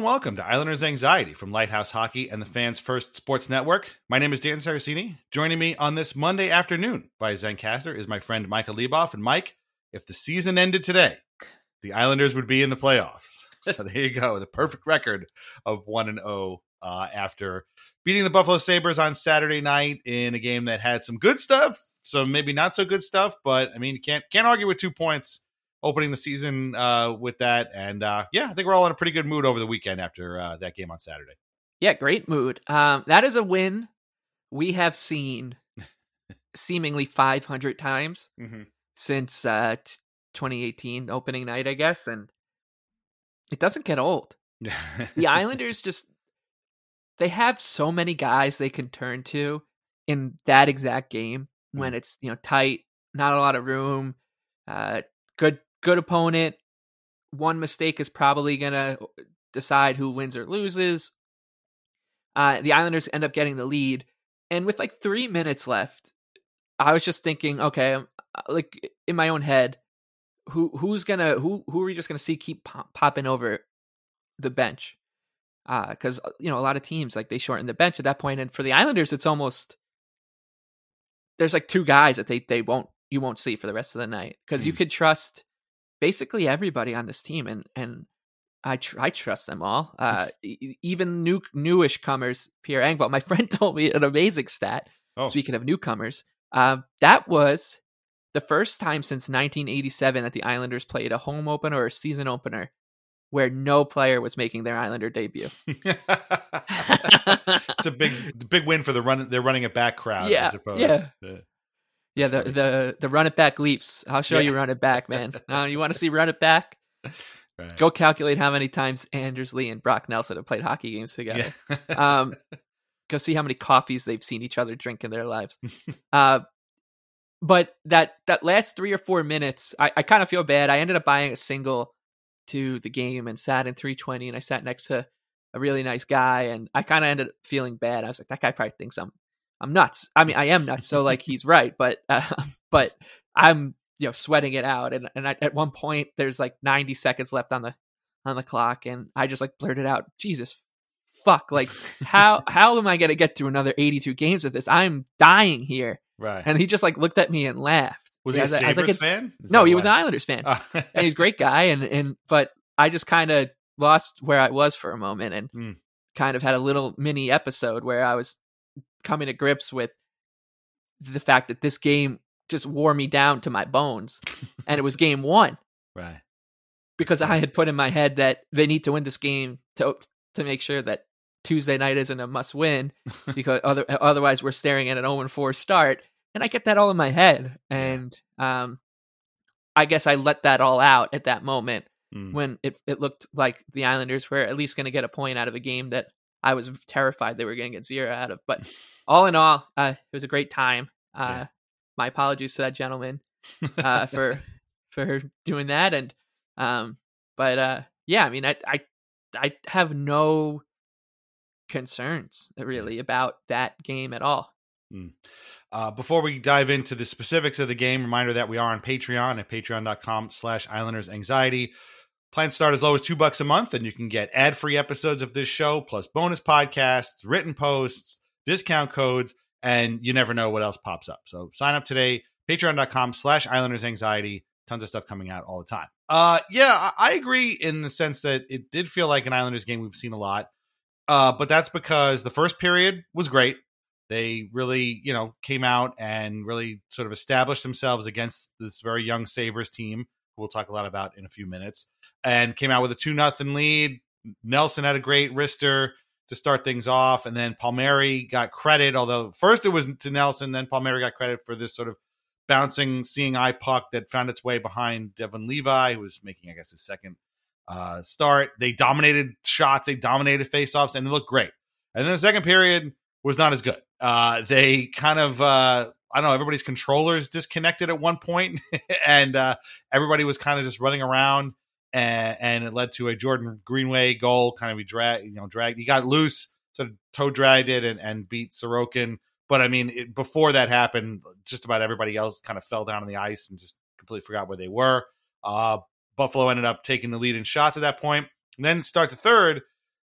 And welcome to Islanders Anxiety from Lighthouse Hockey and the Fans First Sports Network. My name is Dan Saraceni. Joining me on this Monday afternoon via Zencastr is my friend Michael Leboff. And Mike, if the season ended today, the Islanders would be in the playoffs. So there you go, the perfect record of one and zero uh, after beating the Buffalo Sabres on Saturday night in a game that had some good stuff, some maybe not so good stuff. But I mean, you can't can't argue with two points opening the season uh, with that. And uh, yeah, I think we're all in a pretty good mood over the weekend after uh, that game on Saturday. Yeah, great mood. Um, that is a win we have seen seemingly 500 times Mm-hmm. since uh, t- 2018 opening night, I guess, and it doesn't get old. The Islanders just they have so many guys they can turn to in that exact game when it's you know tight, not a lot of room, uh, good good opponent. One mistake is probably gonna decide who wins or loses. Uh, the Islanders end up getting the lead, and with like three minutes left, I was just thinking, okay, um, uh, like in my own head, who who's gonna who who are we just gonna see keep pop, popping over the bench? Because uh, you know a lot of teams like they shorten the bench at that point, and for the Islanders, it's almost there's like two guys that they they won't you won't see for the rest of the night because you Mm. could trust basically everybody on this team, and and I tr- I trust them all, uh, e- even new newish comers. Pierre Engvall, my friend told me an amazing stat. Oh. Speaking of newcomers, um, that was the first time since 1987 that the Islanders played a home opener or a season opener where no player was making their Islander debut. it's a big big win for the run. They're running it back crowd. Yeah, I suppose. yeah. Yeah, the, the the run it back leaps. I'll show you run it back, man. Uh, you want to see run it back? right. Go calculate how many times Anders Lee and Brock Nelson have played hockey games together. Yeah. um, go see how many coffees they've seen each other drink in their lives. uh, but that that last three or four minutes, I, I kind of feel bad. I ended up buying a single to the game and sat in 320, and I sat next to a really nice guy, and I kind of ended up feeling bad. I was like, that guy probably thinks I'm I'm nuts. I mean, I am nuts. So like he's right, but uh, but I'm you know sweating it out, and and I, at one point there's like 90 seconds left on the on the clock, and I just like blurted out, Jesus fuck, like how how am I gonna get through another 82 games of this? I'm dying here. Right. And he just like looked at me and laughed. Was he a Sabres like, fan? Is No, he was an? Islanders fan, Oh. and he's a great guy. And and but I just kind of lost where I was for a moment, and Mm. kind of had a little mini episode where I was coming to grips with the fact that this game just wore me down to my bones, and it was game one right. because I had put in my head that they need to win this game to to make sure that Tuesday night isn't a must win because other, otherwise we're staring at an 0 4 start. And I get that all in my head. And um, I guess I let that all out at that moment Mm. when it, it looked like the Islanders were at least going to get a point out of a game that I was terrified they were going to get zero out of. But all in all, uh, it was a great time. Uh, Yeah. My apologies to that gentleman uh, for for doing that. And um, but uh, yeah, I mean, I I I have no concerns really about that game at all. Uh, before we dive into the specifics of the game, reminder that we are on Patreon at patreon.com slash islanders anxiety. Plans start as low as two bucks a month, and you can get ad-free episodes of this show, plus bonus podcasts, written posts, discount codes, and you never know what else pops up. So sign up today, patreon.com slash islanders anxiety. Tons of stuff coming out all the time. Uh yeah, I, agree in the sense that it did feel like an Islanders game we've seen a lot. Uh, but that's because the first period was great. They really, you know, came out and really sort of established themselves against this very young Sabres team, we'll talk a lot about in a few minutes, and came out with a 2 nothing lead. Nelson had a great wrister to start things off, and then Palmieri got credit, although first it was to Nelson, then Palmieri got credit for this sort of bouncing, seeing eye puck that found its way behind Devon Levi, who was making, I guess, his second uh, start. They dominated shots, they dominated faceoffs, and it looked great. And then the second period was not as good. Uh, they kind of, uh, I don't know, everybody's controllers disconnected at one point, and uh, everybody was kind of just running around, and, and it led to a Jordan Greenway goal. Kind of he drag, you know, dragged. He got loose, sort of toe dragged it, and, and beat Sorokin. But I mean, it, before that happened, just about everybody else kind of fell down on the ice and just completely forgot where they were. Uh, Buffalo ended up taking the lead in shots at that point. And then start the third.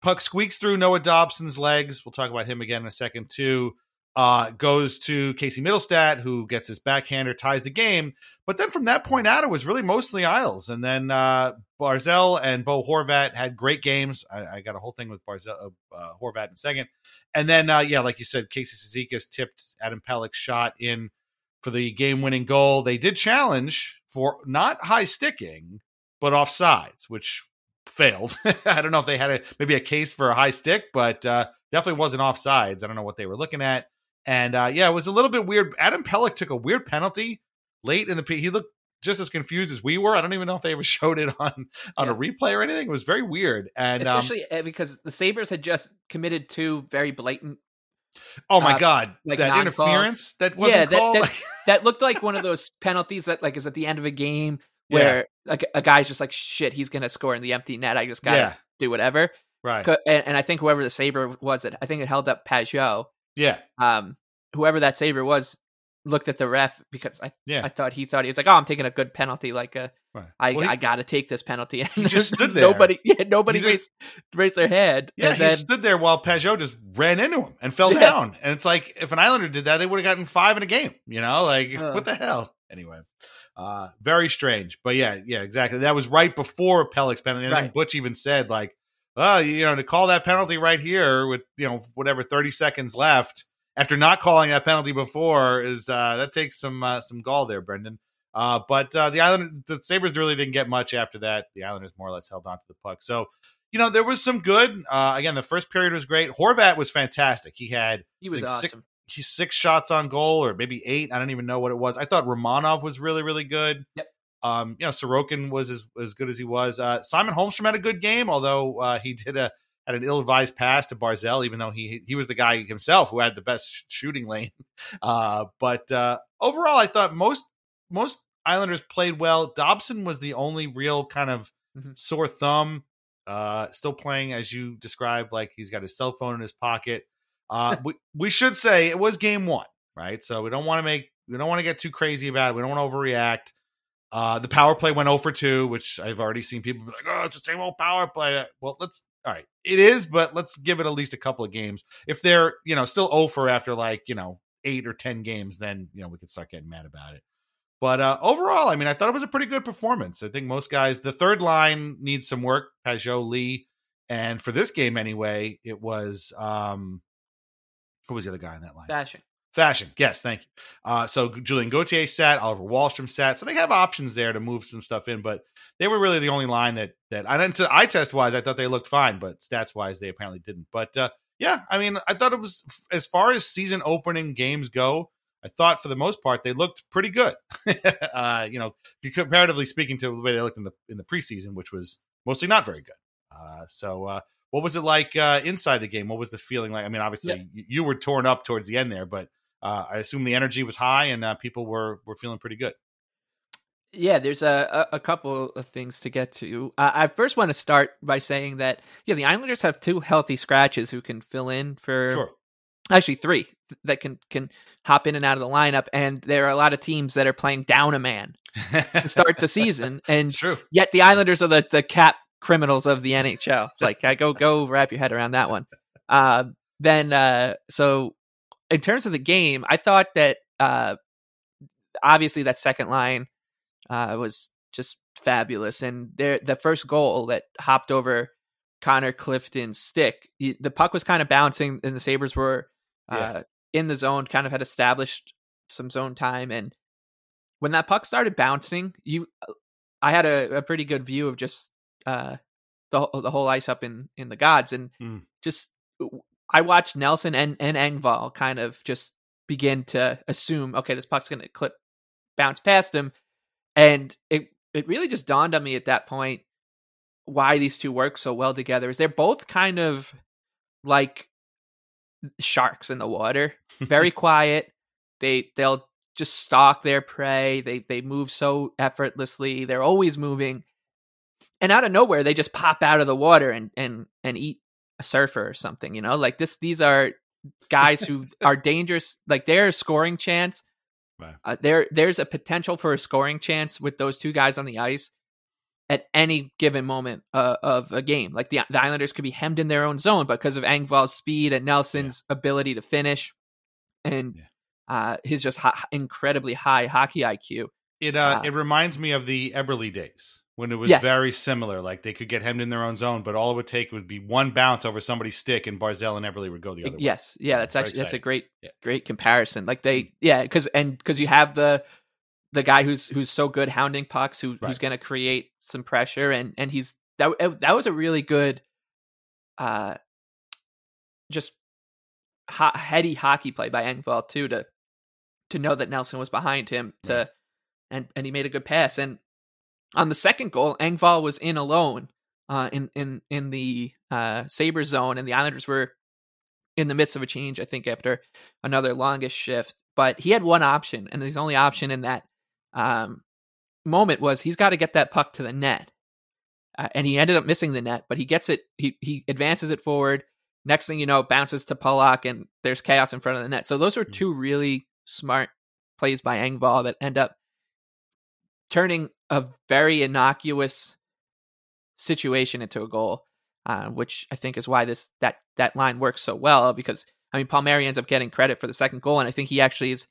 Puck squeaks through Noah Dobson's legs. We'll talk about him again in a second, too. Uh, goes to Casey Mittelstadt, who gets his backhander, ties the game. But then from that point out, it was really mostly Isles. And then uh, Barzal and Bo Horvat had great games. I, I got a whole thing with Barzal, uh, Horvat in a second. And then, uh, yeah, like you said, Casey Cizikas tipped Adam Pelech's shot in for the game winning goal. They did challenge for not high sticking, but offsides, which failed. I don't know if they had a maybe a case for a high stick, but uh, definitely wasn't offsides. I don't know what they were looking at. And uh, yeah, it was a little bit weird. Adam Pelech took a weird penalty late in the. He looked just as confused as we were. I don't even know if they ever showed it on on a replay or anything. It was very weird. And um, Especially uh, because the Sabres had just committed two very blatant oh my uh, god, like that non-calls. interference that wasn't yeah, that, called. that, that looked like one of those penalties that like is at the end of a game where like a guy's just like shit, he's gonna score in the empty net. I just gotta Yeah. do whatever. right. And, and I think whoever the Sabre was, it I think it held up Pageau. Yeah. Um, whoever that Sabre was looked at the ref because I Yeah. I thought he thought he was like, oh, I'm taking a good penalty. Like, uh, Right. I Well, he- I gotta take this penalty. And He just stood there. Nobody, yeah, nobody just- raised, raised their head. Yeah, and he then, stood there while Pageau just ran into him and fell Yeah. down. And it's like if an Islander did that, they would have gotten five in a game. You know, like Uh. what the hell? Anyway, uh, very strange. But yeah, yeah, exactly. That was right before Pelech's penalty. And I think Right. Butch even said like, "Oh, you know, to call that penalty right here with you know whatever thirty seconds left after not calling that penalty before is uh, that takes some uh, some gall there, Brendan." Uh, but uh, the Islanders, the Sabres really didn't get much after that. The Islanders more or less held on to the puck. So, you know, there was some good. Uh, again, the first period was great. Horvat was fantastic. He had he was like, awesome. six, six shots on goal, or maybe eight. I don't even know what it was. I thought Romanov was really, really good. Yep. Um, you know, Sorokin was as, as good as he was. Uh, Simon Holmstrom had a good game, although uh, he did a had an ill-advised pass to Barzal, even though he he was the guy himself who had the best sh- shooting lane. Uh, but uh, overall, I thought most most Islanders played well. Dobson was the only real kind of Mhm. sore thumb. Uh, still playing as you described, like he's got his cell phone in his pocket. Uh, we we should say it was game one, right? So we don't want to make we don't want to get too crazy about it. We don't want to overreact. Uh, the power play went 0 for 2, which I've already seen people be like, oh, it's the same old power play. Well, let's, all right, it is, but let's give it at least a couple of games. If they're, you know, still 0 for after like, you know, eight or 10 games, then, you know, we could start getting mad about it. But uh, overall, I mean, I thought it was a pretty good performance. I think most guys, the third line needs some work, Pageau, Lee. And for this game anyway, it was, um, who was the other guy in that line? Bashing. Fasching, yes, thank you. Uh, so Julien Gauthier sat, Oliver Wahlstrom sat, so they have options there to move some stuff in, but they were really the only line that that I didn't. Eye test wise, I thought they looked fine, but stats wise, they apparently didn't. But uh, yeah, I mean, I thought it was as far as season opening games go. I thought for the most part they looked pretty good. uh, you know, comparatively speaking to the way they looked in the in the preseason, which was mostly not very good. Uh, so, uh, what was it like uh, inside the game? What was the feeling like? I mean, obviously yeah. you were torn up towards the end there, but uh, I assume the energy was high and uh, people were were feeling pretty good. Yeah, there's a, a, couple of things to get to. Uh, I first want to start by saying that yeah, the Islanders have two healthy scratches who can fill in for sure. actually three that can can hop in and out of the lineup, and there are a lot of teams that are playing down a man to start the season, and yet the Islanders are the the cap criminals of the NHL. Like, I go go wrap your head around that one. Uh, then uh, so in terms of the game, I thought that uh, obviously that second line uh, was just fabulous, and there the first goal that hopped over Connor Clifton's stick, the puck was kind of bouncing, and the Sabres were uh, yeah. in the zone, kind of had established some zone time, and when that puck started bouncing, you, I had a, a pretty good view of just uh, the the whole ice up in in the gods, and mm. just I watched Nelson and, and Engvall kind of just begin to assume, okay, this puck's going to clip, bounce past him. And it, it really just dawned on me at that point why these two work so well together is they're both kind of like sharks in the water, very quiet. They, they'll just stalk their prey. They, they move so effortlessly. They're always moving. And out of nowhere, they just pop out of the water and, and, and eat a surfer or something, you know? Like this these are guys who are dangerous. Like their scoring chance. Uh, there there's a potential for a scoring chance with those two guys on the ice at any given moment uh, of a game. Like the, the Islanders could be hemmed in their own zone because of Engvall's speed and Nelson's yeah. ability to finish and yeah. uh, his just ho- incredibly high hockey IQ. It uh, uh, it reminds me of the Eberle days when it was yeah. very similar. Like they could get hemmed in their own zone, but all it would take would be one bounce over somebody's stick, and Barzal and Eberle would go the other yes. way. Yes, yeah, that's actually that's a great yeah. great comparison. Like they, yeah, because and because you have the the guy who's who's so good hounding pucks, who right. who's going to create some pressure, and and he's that that was a really good, uh, just ho- heady hockey play by Engvall too to to know that Nelson was behind him to. Right. And, and he made a good pass, and on the second goal, Engvall was in alone uh, in in in the uh, Sabre zone, and the Islanders were in the midst of a change. I think after another longest shift, but he had one option, and his only option in that um, moment was he's got to get that puck to the net, uh, and he ended up missing the net. But he gets it. He he advances it forward. Next thing you know, bounces to Pulock, and there's chaos in front of the net. So those are mm. two really smart plays by Engvall that end up turning a very innocuous situation into a goal, uh, which I think is why this that that line works so well. Because I mean, Palmieri ends up getting credit for the second goal, and I think he actually is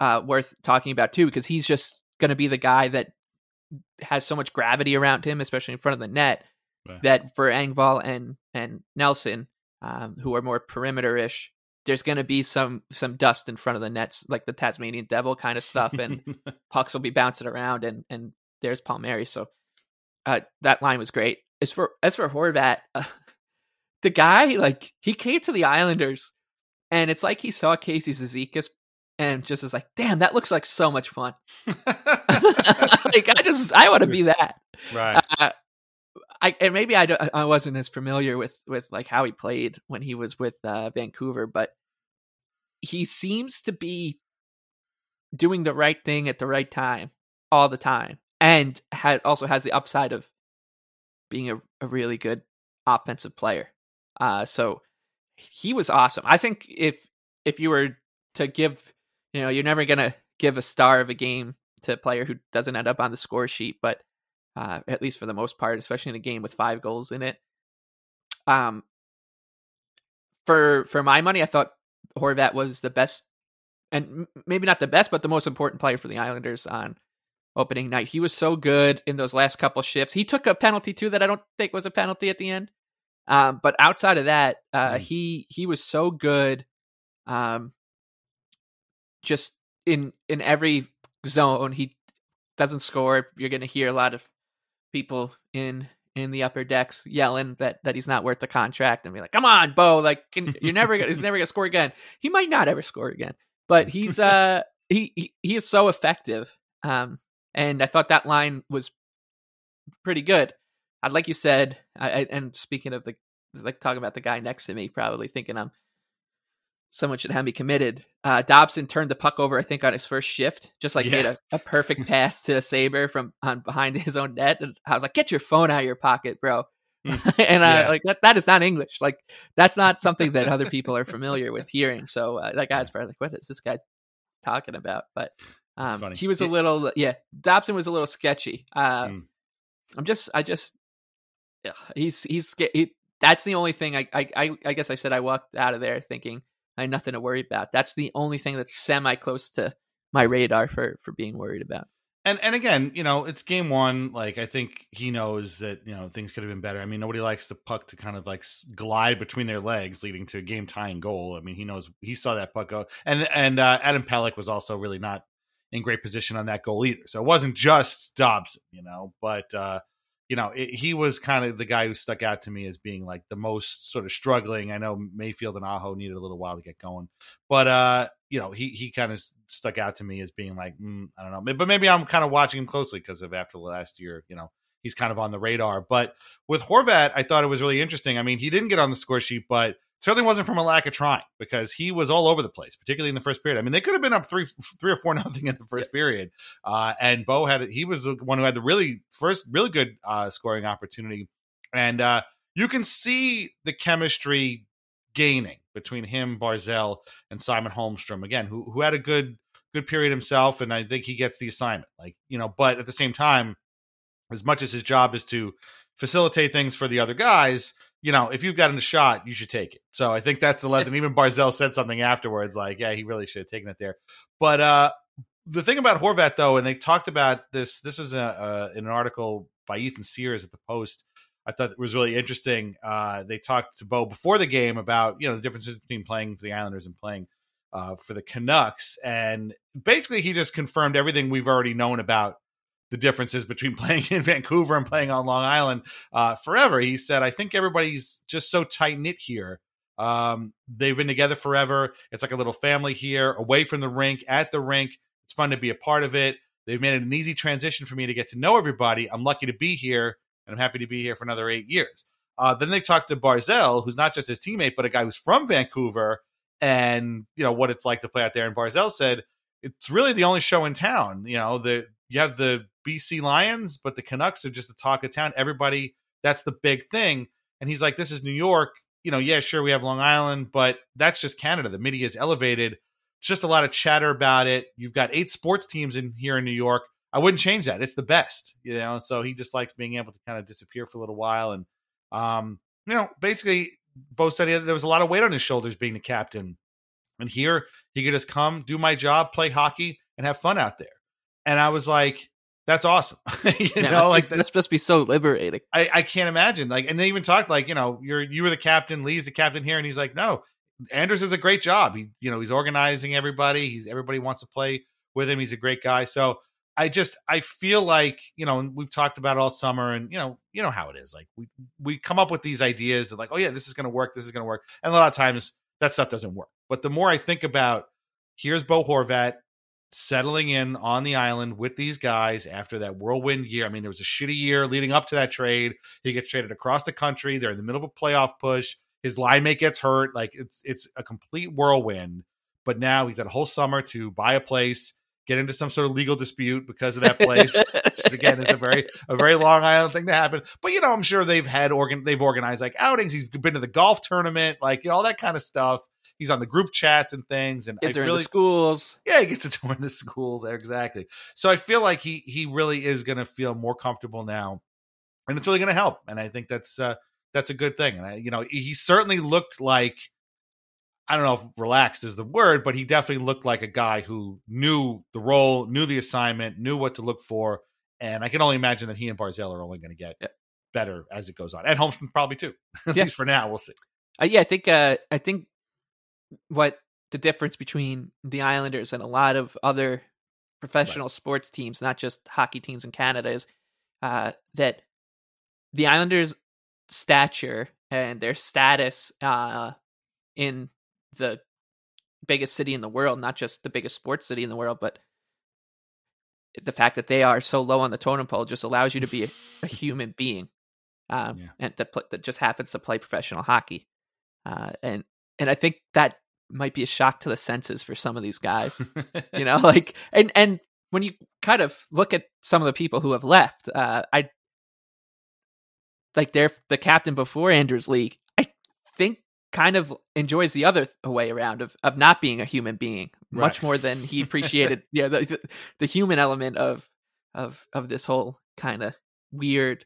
uh, worth talking about too, because he's just going to be the guy that has so much gravity around him, especially in front of the net, right. that for Engvall and and Nelson, um, who are more perimeter ish, there's going to be some some dust in front of the nets, like the Tasmanian devil kind of stuff, and pucks will be bouncing around, and and there's Palmieri. So uh, that line was great. As for as for Horvat, uh, the guy like he came to the Islanders, and it's like he saw Casey Cizikas and just was like, "Damn, that looks like so much fun." like I just I want to be that. Right. Uh, I and maybe I, I wasn't as familiar with with like how he played when he was with uh, Vancouver, but he seems to be doing the right thing at the right time all the time, and has also has the upside of being a, a really good offensive player. Uh, so he was awesome. I think if if you were to give, you know, you're never gonna give a star of a game to a player who doesn't end up on the score sheet, but uh, at least for the most part, especially in a game with five goals in it. Um, for for my money, I thought Horvat was the best, and maybe not the best, but the most important player for the Islanders on opening night. He was so good in those last couple shifts. He took a penalty too that I don't think was a penalty at the end. Um, but outside of that, uh, mm. he he was so good. Um, just in in every zone, he doesn't score. You're going to hear a lot of people in in the upper decks yelling that that he's not worth the contract and be like, "Come on, Bo! Like can, you're never gonna, he's never gonna score again. He might not ever score again, but he's uh he he, he is so effective. Um, and I thought that line was pretty good. I'd like you said, I, I, and speaking of the like talking about the guy next to me, probably thinking I'm someone should have me committed. Uh, Dobson turned the puck over, I think, on his first shift, just like yeah. made a, a perfect pass to Sabre from on behind his own net. And I was like, "Get your phone out of your pocket, bro!" Mm. and uh, yeah. like that, that is not English. Like that's not something that other people are familiar with hearing. So uh, that guy's probably like, "What is this guy talking about?" But um, he was a little, yeah. Dobson was a little sketchy. Uh, mm. I'm just, I just, yeah, he's he's he, that's the only thing I, I I guess I said I walked out of there thinking I had nothing to worry about. That's the only thing that's semi close to my radar for for being worried about. And and again, you know, it's game one. Like I think he knows that you know things could have been better. I mean, nobody likes the puck to kind of like glide between their legs, leading to a game tying goal. I mean, he knows he saw that puck go. And and uh, Adam Pelech was also really not in great position on that goal either. So it wasn't just Dobson, you know, but uh, you know, it, he was kind of the guy who stuck out to me as being like the most sort of struggling. I know Mayfield and Aho needed a little while to get going, but uh, you know, he he kind of stuck out to me as being like, mm, I don't know, but maybe I'm kind of watching him closely because of after the last year, you know, he's kind of on the radar. But with Horvat, I thought it was really interesting. I mean, he didn't get on the score sheet, but certainly wasn't from a lack of trying because he was all over the place, particularly in the first period. I mean, they could have been up three, three or four nothing in the first period, uh, and Bo had he was the one who had the really first really good uh, scoring opportunity, and uh, you can see the chemistry gaining between him, Barzal, and Simon Holmstrom again, who who had a good good period himself, and I think he gets the assignment. Like you know, but at the same time, as much as his job is to facilitate things for the other guys you know, if you've gotten a shot, you should take it. So I think that's the lesson. Even Barzal said something afterwards, like, yeah, he really should have taken it there. But uh, the thing about Horvat, though, and they talked about this, this was a, a, in an article by Ethan Sears at the Post. I thought it was really interesting. Uh, they talked to Bo before the game about, you know, the differences between playing for the Islanders and playing uh, for the Canucks. And basically, he just confirmed everything we've already known about the differences between playing in Vancouver and playing on Long Island uh, forever. He said, I think everybody's just so tight knit here. Um, they've been together forever. It's like a little family here, away from the rink, at the rink. It's fun to be a part of it. They've made it an easy transition for me to get to know everybody. I'm lucky to be here, and I'm happy to be here for another eight years. Uh, then they talked to Barzal, who's not just his teammate, but a guy who's from Vancouver, and you know what it's like to play out there. And Barzal said it's really the only show in town. You know, the you have the BC Lions, but the Canucks are just the talk of town. Everybody, that's the big thing. And he's like, this is New York. You know, yeah, sure, we have Long Island, but that's just Canada. The media is elevated. It's just a lot of chatter about it. You've got eight sports teams in here in New York. I wouldn't change that. It's the best, you know. So he just likes being able to kind of disappear for a little while, and um, you know, basically, Bo said there was a lot of weight on his shoulders being the captain, and here he could just come, do my job, play hockey, and have fun out there. And I was like, that's awesome. you yeah, know, like that's supposed to be so liberating. I, I can't imagine. Like, and they even talked like, you know, you're you were the captain, Lee's the captain here, and he's like, no, Anders is a great job. He, you know, he's organizing everybody. He's everybody wants to play with him. He's a great guy. So I just I feel like you know we've talked about it all summer, and you know you know how it is. Like we we come up with these ideas of like, oh yeah, this is going to work. This is going to work, and a lot of times that stuff doesn't work. But the more I think about, here's Bo Horvat settling in on the island with these guys after that whirlwind year. I mean, there was a shitty year leading up to that trade. He gets traded across the country. They're in the middle of a playoff push. His line mate gets hurt. Like it's it's a complete whirlwind. But now he's had a whole summer to buy a place. get into some sort of legal dispute because of that place. Which again is a very a very Long Island thing to happen. But you know, I'm sure they've had organ they've organized like outings. He's been to the golf tournament, like you know, all that kind of stuff. He's on the group chats and things, and Gets I her really into schools. yeah, he gets to one of the schools exactly. So I feel like he he really is going to feel more comfortable now, and it's really going to help. And I think that's uh, that's a good thing. And I, you know, he certainly looked like I don't know if relaxed is the word, but he definitely looked like a guy who knew the role, knew the assignment, knew what to look for. And I can only imagine that he and Barzal are only going to get Yeah. better as it goes on, and Holmstrom probably too. At Yeah. least for now, we'll see. Uh, yeah, I think uh, I think what the difference between the Islanders and a lot of other professional sports teams, not just hockey teams in Canada, is uh, that the Islanders' stature and their status uh, in the biggest city in the world, not just the biggest sports city in the world, but the fact that they are so low on the totem pole just allows you to be a, a human being, um, Yeah. and that that just happens to play professional hockey, uh, and and I think that might be a shock to the senses for some of these guys. you know, like and and when you kind of look at some of the people who have left, uh, I like they're the captain before Anders Lee. I think kind of enjoys the other way around of of not being a human being much more than he appreciated. yeah, the, the the human element of of of this whole kind of weird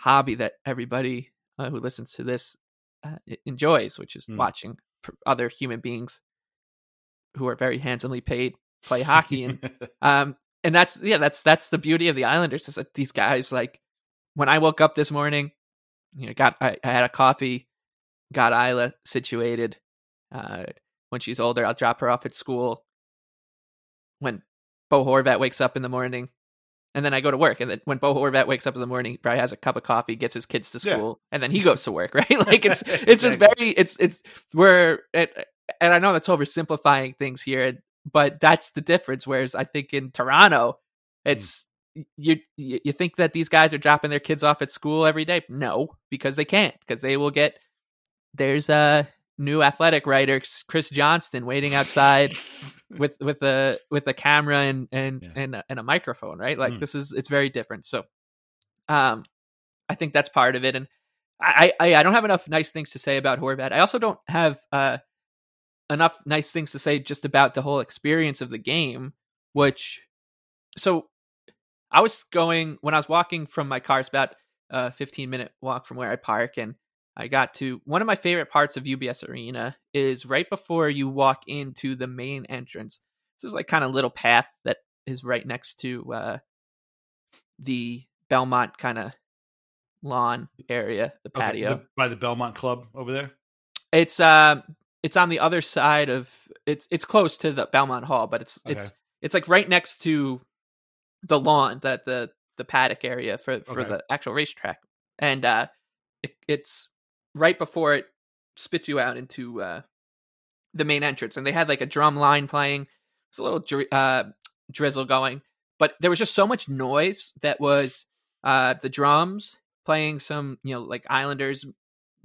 hobby that everybody uh, who listens to this uh, enjoys, which is Mm. watching other human beings who are very handsomely paid play hockey and um and that's yeah that's that's the beauty of the islanders is that these guys like when i woke up this morning you know got i, I had a coffee got isla situated uh when she's older i'll drop her off at school. When bo horvat wakes up in the morning and then i go to work and then when bo horvat wakes up in the morning he probably has a cup of coffee gets his kids to Yeah. school and then he goes to work right? Like it's it's just very it's it's we're it, and i know that's oversimplifying things here but that's the difference whereas i think in toronto hmm. it's you you you think that these guys are dropping their kids off at school every day? No because they can't because they will get there's a new athletic writer chris johnston waiting outside with with a with a camera and and Yeah. and, a, and a microphone right like Mm. this is it's very different so um i think that's part of it and I, I I don't have enough nice things to say about Horvat. I also don't have uh enough nice things to say just about the whole experience of the game, which so I was going when I was walking from my car, it's about a 15 minute walk from where I park and I got to one of my favorite parts of UBS Arena is right before you walk into the main entrance. This is like kind of little path that is right next to uh the Belmont kind of lawn area, the Okay, patio. the- by the Belmont Club over there. It's um it's on the other side of it's it's close to the Belmont Hall, but it's it's it's like right next to the lawn that the the paddock area for for Okay. the actual racetrack. And uh it, it's right before it spits you out into uh the main entrance and they had like a drum line playing. It's a little dri- uh drizzle going, but there was just so much noise that was uh the drums playing some, you know, like Islanders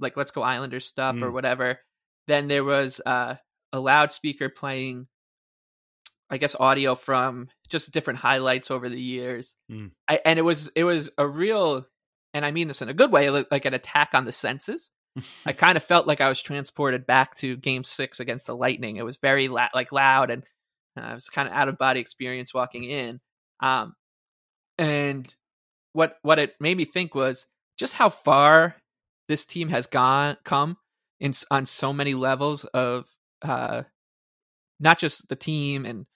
like let's go Islanders stuff or Mm. whatever. Then there was uh, a loudspeaker playing, I guess, audio from just different highlights over the years. Mm. I, and it was it was a real, and I mean this in a good way, like an attack on the senses. I kind of felt like I was transported back to Game Six against the Lightning. It was very la- like loud, and uh, it was kind of out of body experience walking in. Um, and what what it made me think was just how far this team has gone come in on so many levels of uh not just the team and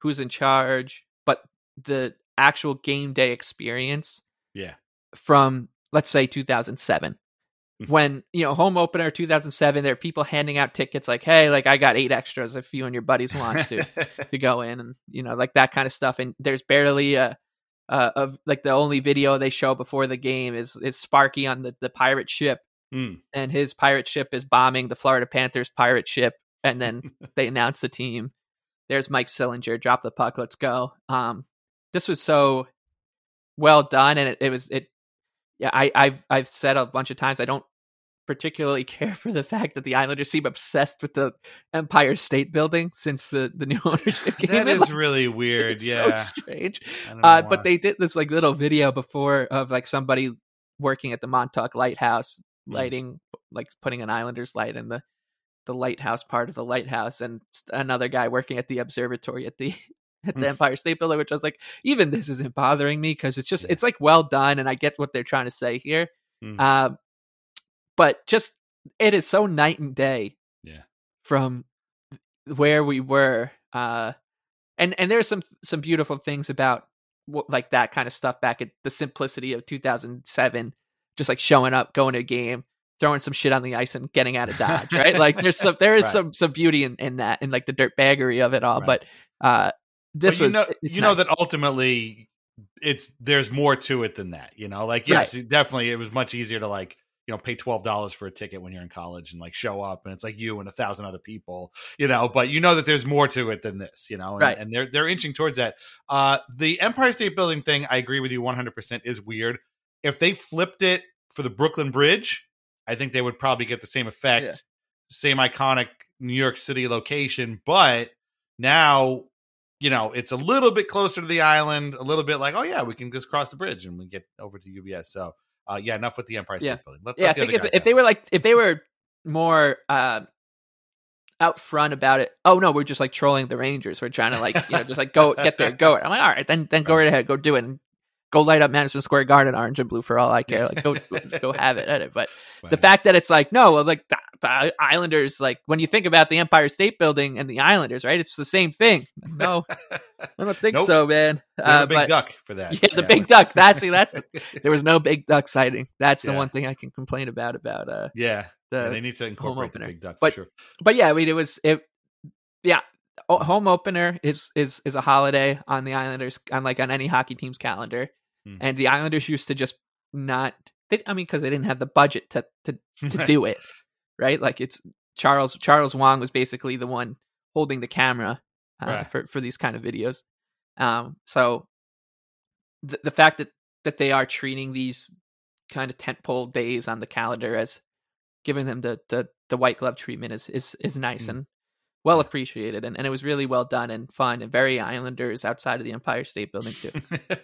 who's in charge but the actual game day experience Yeah. from let's say 2007 Mhm. when you know home opener 2007 there are people handing out tickets like hey like i got eight extras if you and your buddies want to to go in and you know like that kind of stuff and there's barely a uh, of like the only video they show before the game is is Sparky on the, the pirate ship Mm. and his pirate ship is bombing the Florida Panthers pirate ship and then they announce the team there's Mike Sillinger drop the puck let's go um this was so well done and it, it was it yeah I I've I've said a bunch of times I don't particularly care for the fact that the Islanders seem obsessed with the Empire State Building since the, the new ownership came that in. is really weird. Yeah. so strange. I don't know Uh, but they did this like little video before of like somebody working at the Montauk Lighthouse, Mm. lighting like putting an Islanders light in the the lighthouse part of the lighthouse, and another guy working at the observatory at the at the Mm. Empire State Building, which I was like, even this isn't bothering me because it's just Yeah. it's like well done, and I get what they're trying to say here. Mm. Um, but just it is so night and day Yeah. from where we were uh and and there's some some beautiful things about like that kind of stuff back at the simplicity of 2007 just like showing up going to a game throwing some shit on the ice and getting out of dodge right like there's some there is Right. some some beauty in in that and like the dirt baggery of it all Right. but uh this you was know, you know nice. that ultimately it's there's more to it than that. You know, like yes, it- definitely, it was much easier to like you know pay twelve dollars for a ticket when you're in college and like show up and it's like you and a thousand other people. You know, but you know that there's more to it than this. You know, and, Right. and they're they're inching towards that. Uh, the Empire State Building thing, I agree with you 100 percent is weird. If they flipped it for the Brooklyn Bridge, I think they would probably get the same effect, Yeah. same iconic New York City location, but now you know, it's a little bit closer to the island, a little bit like, oh yeah, we can just cross the bridge and we get over to UBS. So, uh, yeah, enough with the Empire State Yeah. Building. Let, yeah, I let the think if, if they were like if they were more uh, out front about it, oh no, we're just like trolling the Rangers. We're trying to like you know just like go get there, go. I'm like, all right, then then go Right. right ahead, go do it, and go light up Madison Square Garden orange and blue for all I care. Like go go have it at it. But it. the fact that it's like no, well, like the, the Islanders, like when you think about the Empire State Building and the Islanders, right? It's the same thing. No, I don't think Nope. so, man. Uh, big but duck for that. yeah, the big duck. That's that's there was no big duck sighting. That's the Yeah. one thing I can complain about about uh yeah, the yeah, they need to incorporate the big duck But- sure. but yeah, I mean, it was it. Yeah, home opener is is is a holiday on the Islanders, on like on any hockey team's calendar, Hmm. and the Islanders used to just not. They, I mean, because they didn't have the budget to to to do it, right? Like it's Charles Charles Wang was basically the one holding the camera uh, Right. for for these kind of videos. Um, so the the fact that that they are treating these kind of tentpole days on the calendar as giving them the the, the white glove treatment is is is nice Mm. and well appreciated and, and it was really well done and fun and very Islanders outside of the Empire State Building too.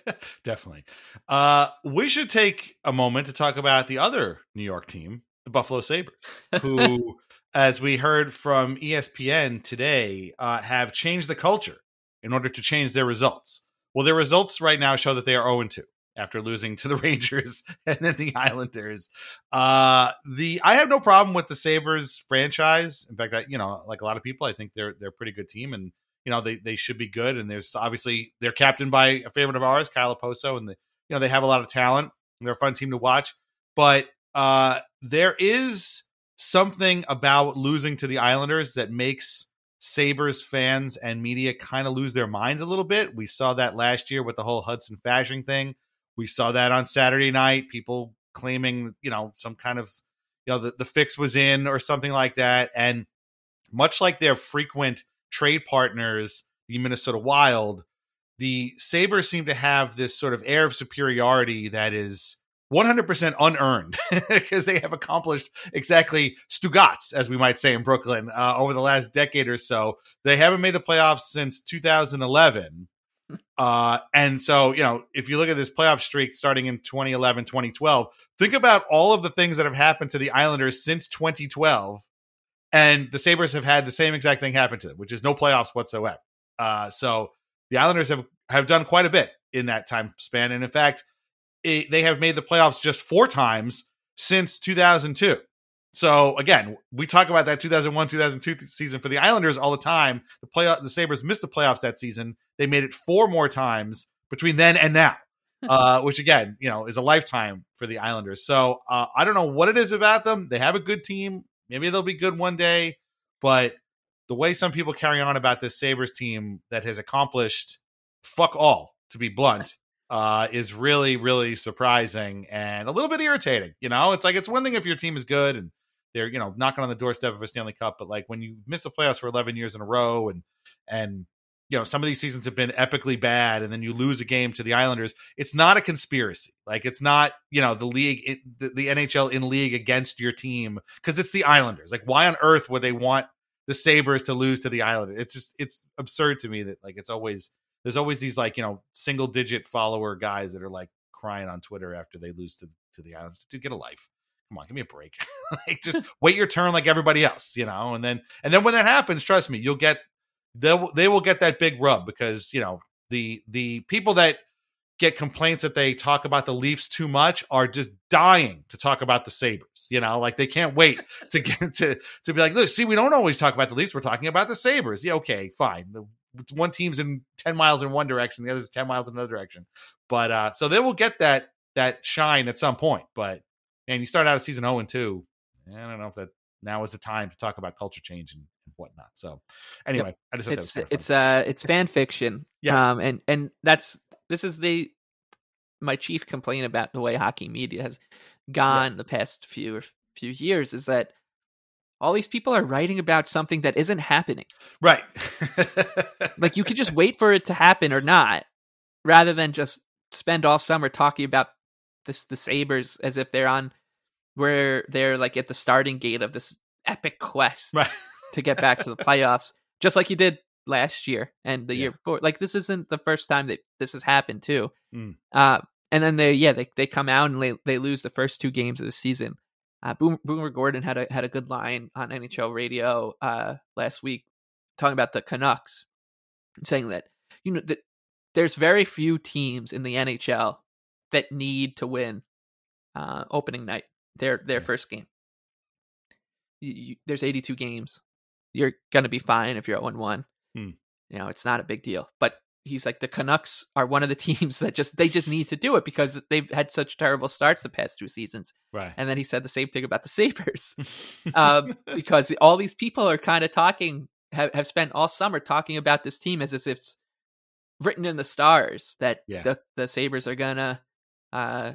Definitely. Uh, we should take a moment to talk about the other New York team, the Buffalo Sabres, who, as we heard from ESPN today, uh, have changed the culture in order to change their results. Well, their results right now show that they are 0 2 after losing to the Rangers and then the Islanders. Uh, the I have no problem with the Sabres franchise. In fact, I, you know, like a lot of people, I think they're they're a pretty good team and you know they they should be good and there's obviously they're captained by a favorite of ours Kyle Okposo and the, you know they have a lot of talent and they're a fun team to watch but uh there is something about losing to the Islanders that makes Sabres fans and media kind of lose their minds a little bit. We saw that last year with the whole Hudson Fasching thing. We saw that on Saturday night people claiming you know some kind of you know the, the fix was in or something like that. And much like their frequent trade partners, the Minnesota Wild, the Sabres seem to have this sort of air of superiority that is 100% unearned because they have accomplished exactly Stugats, as we might say in Brooklyn, uh, over the last decade or so. They haven't made the playoffs since 2011. Uh, and so, you know, if you look at this playoff streak starting in 2011, 2012, think about all of the things that have happened to the Islanders since 2012 and the Sabres have had the same exact thing happen to them, which is no playoffs whatsoever. Uh, so the Islanders have have done quite a bit in that time span, and in fact, it, they have made the playoffs just four times since 2002. So again, we talk about that 2001 2002 season for the Islanders all the time. The playoff, the Sabres missed the playoffs that season. They made it four more times between then and now, uh, which again, you know, is a lifetime for the Islanders. So uh, I don't know what it is about them. They have a good team. Maybe they'll be good one day, but the way some people carry on about this Sabres team that has accomplished fuck all, to be blunt, uh, is really, really surprising and a little bit irritating. You know, it's like it's one thing if your team is good and they're, you know, knocking on the doorstep of a Stanley Cup, but like when you miss the playoffs for 11 years in a row and, and, you know some of these seasons have been epically bad and then you lose a game to the islanders it's not a conspiracy. Like it's not you know the league it, the, the nhl in league against your team because it's the islanders. Like why on earth would they want the sabres to lose to the islanders? It's just it's absurd to me that like it's always there's always these like you know single digit follower guys that are like crying on twitter after they lose to to the islanders dude get a life come on give me a break like just wait your turn like everybody else you know and then and then when that happens trust me you'll get they'll they will get that big rub because you know the the people that get complaints that they talk about the Leafs too much are just dying to talk about the Sabres. You know, like they can't wait to get to to be like, look, see, we don't always talk about the Leafs. We're talking about the Sabres. Yeah, okay, fine. One team's in 10 miles in one direction, the other's 10 miles in another direction. But uh so they will get that that shine at some point. But and you start out of season 0 and 2. I don't know if that now is the time to talk about culture change and, whatnot. So anyway, yep. I just it's it's uh it's fan fiction. yes. Um and and that's this is the my chief complaint about the way hockey media has gone yeah. the past few few years is that all these people are writing about something that isn't happening. Right. like you could just wait for it to happen or not, rather than just spend all summer talking about this the Sabres as if they're on where they're like at the starting gate of this epic quest right. to get back to the playoffs, just like you did last year and the yeah. year before. Like this isn't the first time that this has happened too. Mm. Uh, and then they yeah they they come out and they they lose the first two games of the season. Uh, Boomer, Boomer Gordon had a had a good line on NHL radio uh, last week talking about the Canucks, saying that you know that there's very few teams in the NHL that need to win uh, opening night their their first game. You, you, there's 82 games. You're gonna be fine if you're at one one. Hmm. You know, it's not a big deal. But he's like the Canucks are one of the teams that just they just need to do it because they've had such terrible starts the past two seasons. Right. And then he said the same thing about the Sabres. um, because all these people are kind of talking have, have spent all summer talking about this team as if it's written in the stars that yeah. the the Sabres are gonna uh,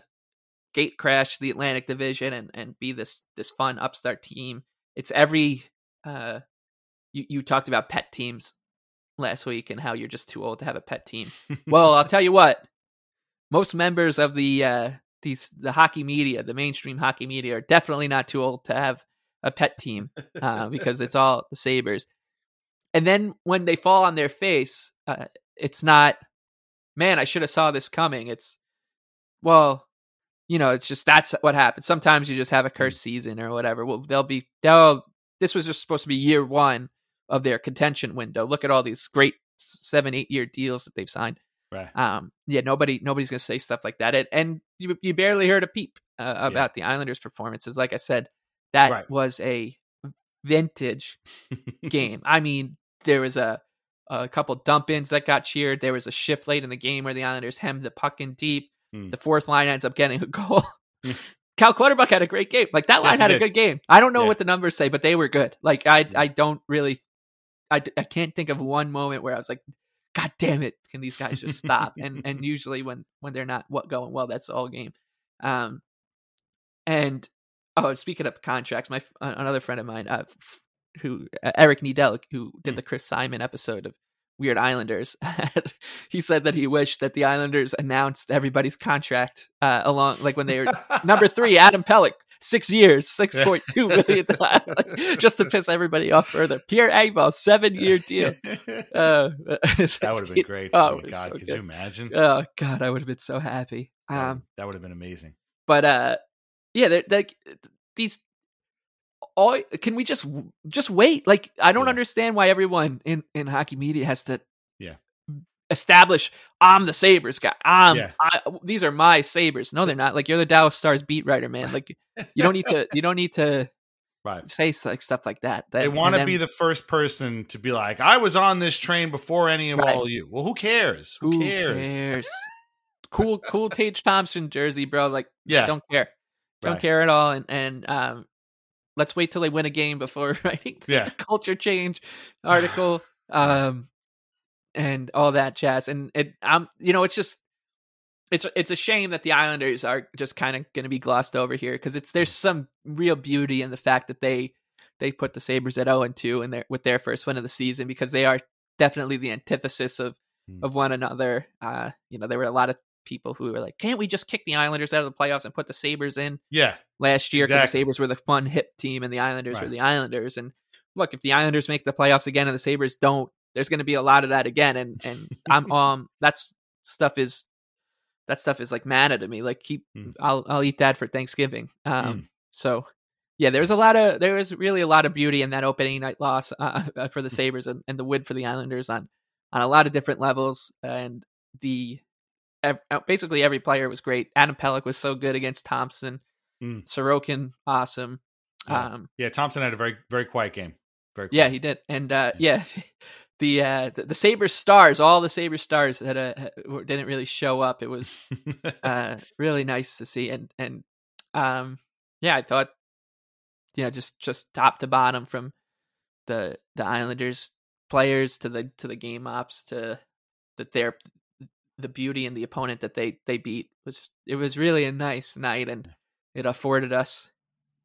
gate crash the Atlantic Division and and be this this fun upstart team. It's every uh you you talked about pet teams last week and how you're just too old to have a pet team. well, I'll tell you what. Most members of the uh these the hockey media, the mainstream hockey media are definitely not too old to have a pet team uh, because it's all the Sabres. And then when they fall on their face, uh, it's not man, I should have saw this coming. It's well, you know, it's just that's what happens. Sometimes you just have a cursed season or whatever. Well, they'll be they'll. This was just supposed to be year one of their contention window. Look at all these great seven, eight year deals that they've signed. Right. Um. Yeah. Nobody. Nobody's gonna say stuff like that. And, and you, you barely heard a peep uh, about yeah. the Islanders' performances. Like I said, that right. was a vintage game. I mean, there was a a couple dump ins that got cheered. There was a shift late in the game where the Islanders hemmed the puck in deep. Mm. The fourth line ends up getting a goal. Cal Clutterbuck had a great game. Like that line yes, had a good game. I don't know yeah. what the numbers say, but they were good. Like I, I don't really, I, I can't think of one moment where I was like, God damn it, can these guys just stop? and and usually when when they're not what going well, that's all game. Um, and oh, speaking of contracts, my another friend of mine, uh, who uh, Eric Needell, who did mm. the Chris Simon episode of Weird Islanders. he said that he wished that the Islanders announced everybody's contract uh, along, like when they were number three, Adam Pelech, six years, six point two million, like, just to piss everybody off further. Pierre Engvall, seven year deal. Uh, that would have been great. Oh, oh God, so could good. you imagine? Oh God, I would have been so happy. Um, that would have been amazing. But uh, yeah, they're, these all can we just just wait? Like I don't yeah. understand why everyone in in hockey media has to establish I'm the Sabres guy. I'm yeah. I, these are my Sabres. No, they're not. Like you're the Dallas Stars beat writer, man. Like you don't need to you don't need to right. say like stuff like that. that they want to be the first person to be like, I was on this train before any of right. all you. Well, who cares? Who, who cares? cares? cool, cool Tage Thompson jersey, bro. Like, yeah, don't care, don't right. care at all. And and um, let's wait till they win a game before writing yeah. culture change article um and all that jazz and it i'm you know it's just it's it's a shame that the islanders are just kind of going to be glossed over here because it's there's some real beauty in the fact that they they put the sabres at 0 and 2 and their with their first win of the season because they are definitely the antithesis of Hmm. of one another. Uh, you know, there were a lot of people who were like, "Can't we just kick the Islanders out of the playoffs and put the Sabres in?" Yeah. last year because Exactly. the Sabres were the fun hip team and the Islanders were the Islanders. And look, if the Islanders make the playoffs again and the Sabres don't, there's going to be a lot of that again. And and I'm um that's stuff is that stuff is like manna to me. Like keep Mm. I'll I'll eat that for Thanksgiving. Um so yeah, there's a lot of there was really a lot of beauty in that opening night loss uh, for the Sabres and, and the win for the Islanders on on a lot of different levels and the ev- uh, basically every player was great. Adam Pelech was so good against Thompson. Mm. Sorokin, awesome. Yeah. Um, Yeah. Thompson had a very, very quiet game. Very yeah, he did, and uh, yeah, the uh, the, the Sabres stars, all the Sabres stars had a didn't really show up. It was uh, really nice to see, and and um, yeah, I thought, you know, just just top to bottom from the the Islanders players to the to the game ops to the their the beauty and the opponent that they they beat was it was really a nice night, and it afforded us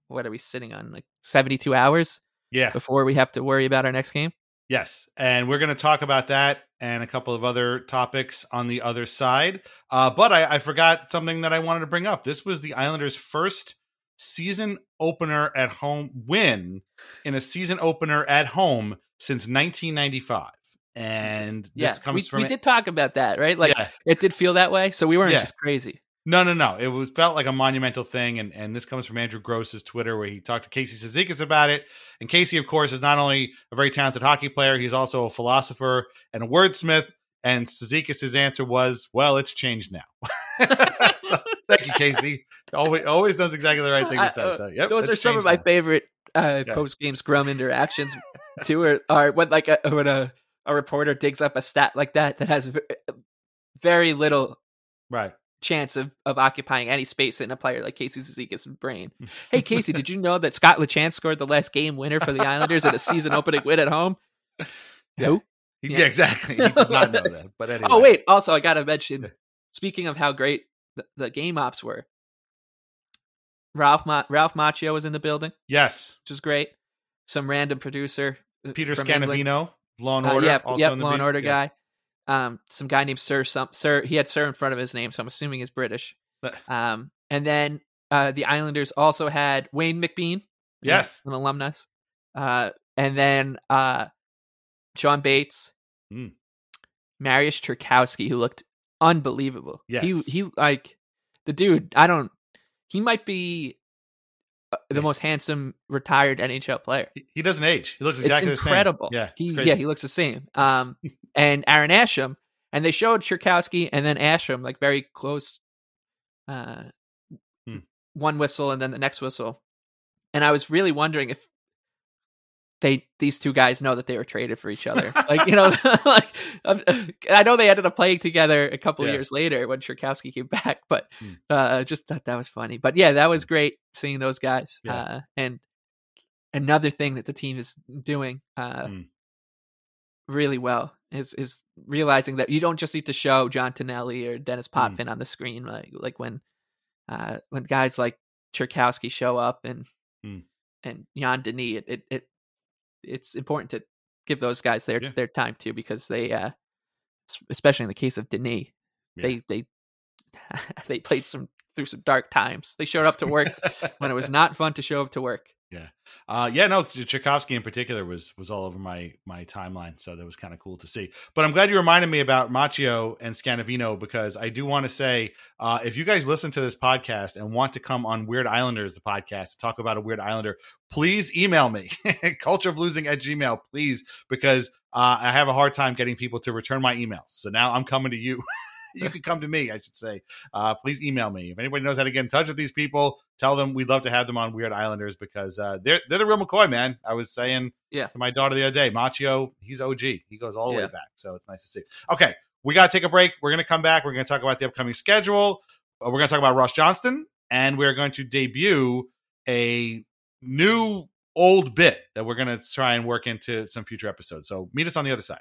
what are we sitting on like seventy two hours yeah. before we have to worry about our next game. Yes, and we're going to talk about that and a couple of other topics on the other side. Uh, but I, I forgot something that I wanted to bring up. This was the Islanders' first season opener at home win in a season opener at home since 1995, and yeah, this comes we, from we did talk about that, right? Like Yeah. it did feel that way, so we weren't Yeah. just crazy. No, no, no. It was felt like a monumental thing, and and this comes from Andrew Gross's Twitter, where he talked to Casey Cizikas about it. And Casey, of course, is not only a very talented hockey player, he's also a philosopher and a wordsmith. And Cizikas' answer was, "Well, it's changed now." So, thank you, Casey. Always, always does exactly the right thing to say. uh, So, yep, Those are some of my now. favorite uh, Yeah. post game scrum interactions too, or, or when like a, when a a reporter digs up a stat like that that has very little Right. Chance of, of occupying any space in a player like Casey Cizikas' brain. Hey Casey, did you know that Scott Lachance scored the last game winner for the Islanders in a season opening win at home? Yeah. Nope. Yeah. yeah. exactly. He did not know that. But anyway. Oh wait, also I gotta mention. Speaking of how great the, the game ops were, Ralph Ma- Ralph Macchio was in the building, Yes. which is great. Some random producer, uh, Peter. Scanavino, Law and Uh, Order. yeah, also yep, in the Law and. Order guy. Um, some guy named Sir. Some Sir. He had Sir in front of his name, so I'm assuming he's British. Um, and then uh, the Islanders also had Wayne McBean, Yes. an alumnus. Uh, and then uh, Shawn Bates, Mm. Mariusz Czerkawski, who looked unbelievable. He Yes. he like the dude. I don't. He might be uh, the most handsome retired NHL player. He, he doesn't age. He looks exactly it's the same. incredible. Yeah. he yeah he looks the same. Um, and Aaron Asham, and they showed Czerkawski and then Asham like very close. Uh, Hmm. one whistle and then the next whistle, and I was really wondering if they these two guys know that they were traded for each other. like you know, like I know they ended up playing together a couple Yeah. years later when Czerkawski came back, but Hmm. uh, I just thought that was funny. But yeah, that was great seeing those guys. Yeah. Uh, and another thing that the team is doing uh, Hmm. really well is is realizing that you don't just need to show John Tonelli or Dennis Hmm. Potvin on the screen, like like when uh, when guys like Czerkawski show up and Hmm. and Jan Denis, it, it it it's important to give those guys their Yeah. their time too because they uh especially in the case of Denis, Yeah. they they they played some through some dark times. They showed up to work when it was not fun to show up to work. Uh, yeah, no, Czerkawski in particular was was all over my my timeline, so that was kind of cool to see. But I'm glad you reminded me about Macchio and Scanavino because I do want to say, uh, if you guys listen to this podcast and want to come on Weird Islanders, the podcast, to talk about a Weird Islander, please email me culture of losing at gmail, please, because uh, I have a hard time getting people to return my emails. So now I'm coming to you. you can come to me, I should say. Uh, please email me. If anybody knows how to get in touch with these people, tell them we'd love to have them on Weird Islanders because uh, they're they're the real McCoy, man. I was saying Yeah. to my daughter the other day, Macchio, he's OG. He goes all the way back. So it's nice to see. Okay, we got to take a break. We're going to come back. We're going to talk about the upcoming schedule. Uh, We're going to talk about Ross Johnston, and we're going to debut a new old bit that we're going to try and work into some future episodes. So meet us on the other side.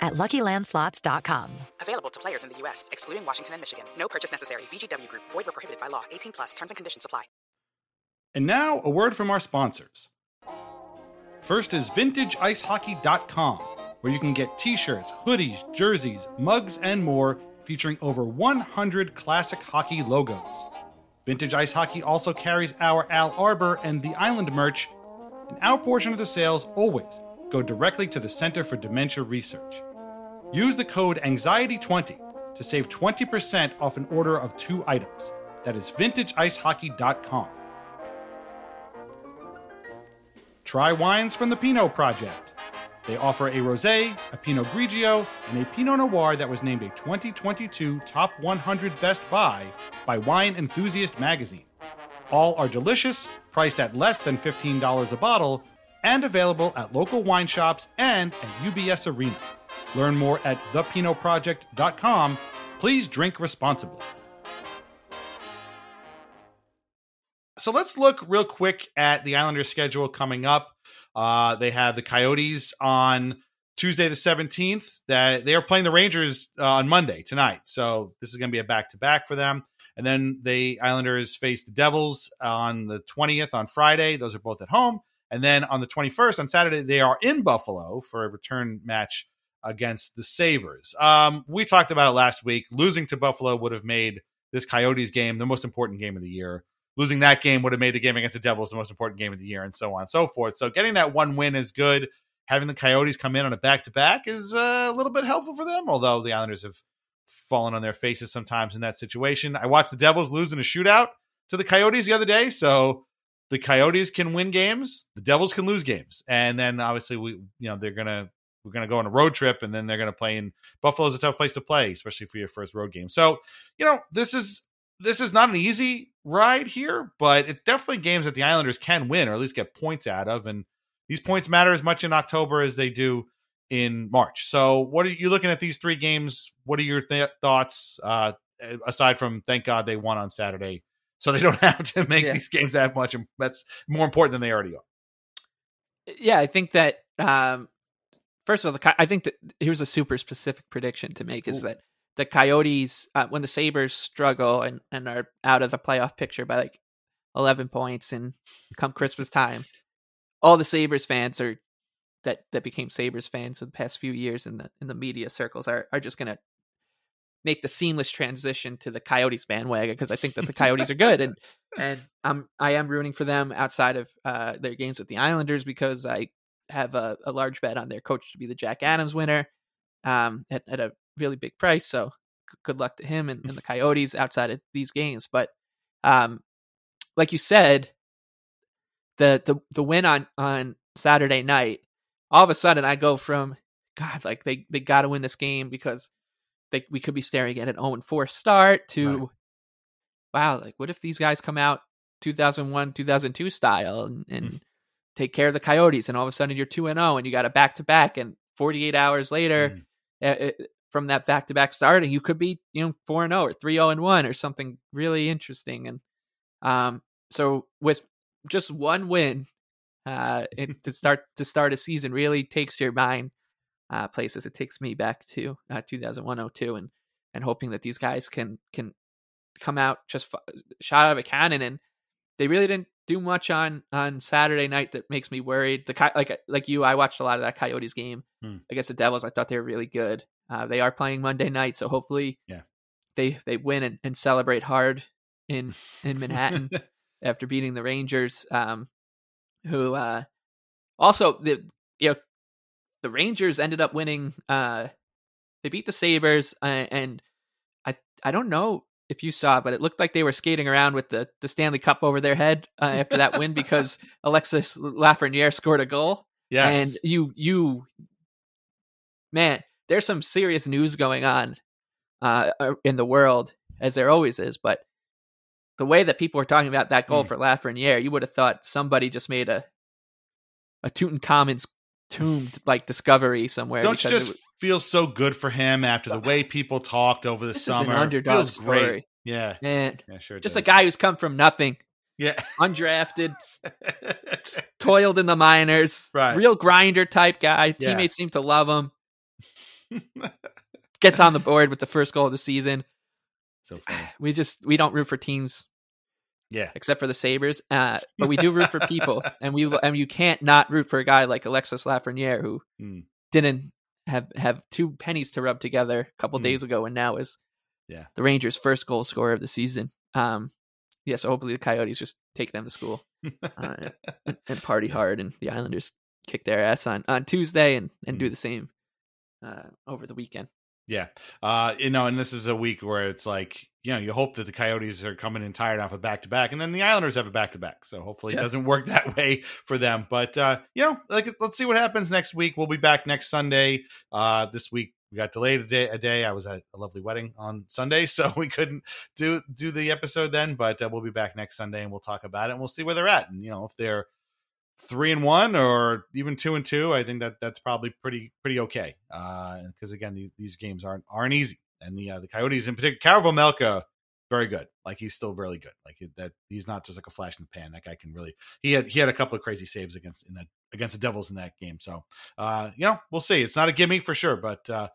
at LuckyLandSlots.com. Available to players in the U.S., excluding Washington and Michigan. No purchase necessary. VGW Group. Void were prohibited by law. 18 plus. Terms and conditions apply. And now, a word from our sponsors. First is VintageIceHockey.com, where you can get t shirts, hoodies, jerseys, mugs, and more featuring over 100 classic hockey logos. Vintage Ice Hockey also carries our Al Arbour and the Island merch, and our portion of the sales always go directly to the Center for Dementia Research. Use the code ANXIETY20 to save 20% off an order of two items. That is vintageicehockey.com. Try wines from the Pinot Project. They offer a rosé, a Pinot Grigio, and a Pinot Noir that was named a 2022 Top 100 Best Buy by Wine Enthusiast magazine. All are delicious, priced at less than $15 a bottle, and available at local wine shops and at UBS Arena. Learn more at thepinotproject.com. Please drink responsibly. So let's look real quick at the Islanders' schedule coming up. Uh, they have the Coyotes on Tuesday the 17th. That they are playing the Rangers uh, on Monday tonight. So this is going to be a back to back for them. And then the Islanders face the Devils on the 20th on Friday. Those are both at home. And then on the 21st on Saturday, they are in Buffalo for a return match against the Sabres. Um, we talked about it last week. Losing to Buffalo would have made this Coyotes game the most important game of the year. Losing that game would have made the game against the Devils the most important game of the year, and so on and so forth. So getting that one win is good. Having the Coyotes come in on a back to back is uh, a little bit helpful for them, although the Islanders have fallen on their faces sometimes in that situation. I watched the Devils lose in a shootout to the Coyotes the other day, so the Coyotes can win games, the Devils can lose games, and then obviously we, you know, they're gonna we're gonna go on a road trip, and then they're gonna play in Buffalo's a tough place to play, especially for your first road game. So you know this is this is not an easy ride here, but it's definitely games that the Islanders can win or at least get points out of, and these points matter as much in October as they do in March. So what are you looking at these three games? What are your th- thoughts? Uh, aside from thank God they won on Saturday so they don't have to make yeah. these games that much. And that's more important than they already are. Yeah, I think that um, first of all, the, I think that here's a super specific prediction to make: is Ooh. that the Coyotes, uh, when the Sabres struggle and and are out of the playoff picture by like eleven points, and come Christmas time, all the Sabres fans are that that became Sabres fans for the past few years in the in the media circles are are just gonna make the seamless transition to the Coyotes bandwagon because I think that the Coyotes are good and and I'm I am rooting for them outside of uh, their games with the Islanders because I have a, a, large bet on their coach to be the Jack Adams winner um, at, at a really big price. So good luck to him and, and the Coyotes outside of these games. But um, like you said, the the the win on on Saturday night, all of a sudden I go from God, like they they got to win this game because they we could be staring at an 0 4 start to Right. wow, like what if these guys come out 2001 2002 style and, and take care of the Coyotes and all of a sudden you're 2 and 0 and you got a back to back and 48 hours later Mm. uh, uh, from that back to back start you could be you know 4 and 0 or 3 0 and 1 or something really interesting and um so with just one win uh it, to start to start a season really takes your mind uh places it takes me back to uh 2001 and and hoping that these guys can can come out just f- shot out of a cannon and they really didn't do much on on Saturday night that makes me worried the like like you I watched a lot of that Coyotes game Hmm. against the Devils I thought they were really good uh they are playing Monday night so hopefully Yeah. they they win and, and celebrate hard in in Manhattan after beating the Rangers, um, who uh, also the you know the Rangers ended up winning. Uh, they beat the Sabres, uh, and I I don't know if you saw, but it looked like they were skating around with the the Stanley Cup over their head uh, after that win because Alexis Lafreniere scored a goal. Yes. And you you man, there's some serious news going on uh uh, in the world as there always is, but the way that people are talking about that goal Mm. for Lafreniere, you would have thought somebody just made a a Tutankhamun's tomb like discovery somewhere. Don't you just was- feel so good for him after the way people talked over the This is an summer? underdog Feels great. Yeah. man, Yeah, sure. just a guy who's come from nothing, Yeah. undrafted, toiled in the minors, Right. real grinder type guy. Yeah. Teammates seem to love him. Gets on the board with the first goal of the season. so funny. We just we don't root for teams Yeah. except for the Sabres, uh, but we do root for people, and we and you can't not root for a guy like Alexis Lafreniere who Mm. didn't have have two pennies to rub together a couple Mm. days ago, and now is Yeah. the Rangers' first goal scorer of the season. Um, yeah, so hopefully the Coyotes just take them to school uh, and, and party hard, and the Islanders kick their ass on on Tuesday and and do Mm. the same uh, over the weekend. Yeah. Uh, you know, and this is a week where it's like, you know, you hope that the Coyotes are coming in tired off a back to back, and then the Islanders have a back to back. So hopefully Yeah. it doesn't work that way for them. But uh, you know, like let's see what happens next week. We'll be back next Sunday. Uh, this week we got delayed a day. A day. I was at a lovely wedding on Sunday, so we couldn't do do the episode then. But uh, we'll be back next Sunday, and we'll talk about it, and we'll see where they're at. And you know, if they're three and one or even two and two, I think that that's probably pretty pretty okay. Uh because again, these these games aren't aren't easy, and the uh, the Coyotes in particular, Karel Vejmelka, very good. Like he's still really good. Like that, he's not just like a flash in the pan. That guy can really. He had he had a couple of crazy saves against in that against the Devils in that game. So uh, you know, we'll see. It's not a gimme for sure, but uh,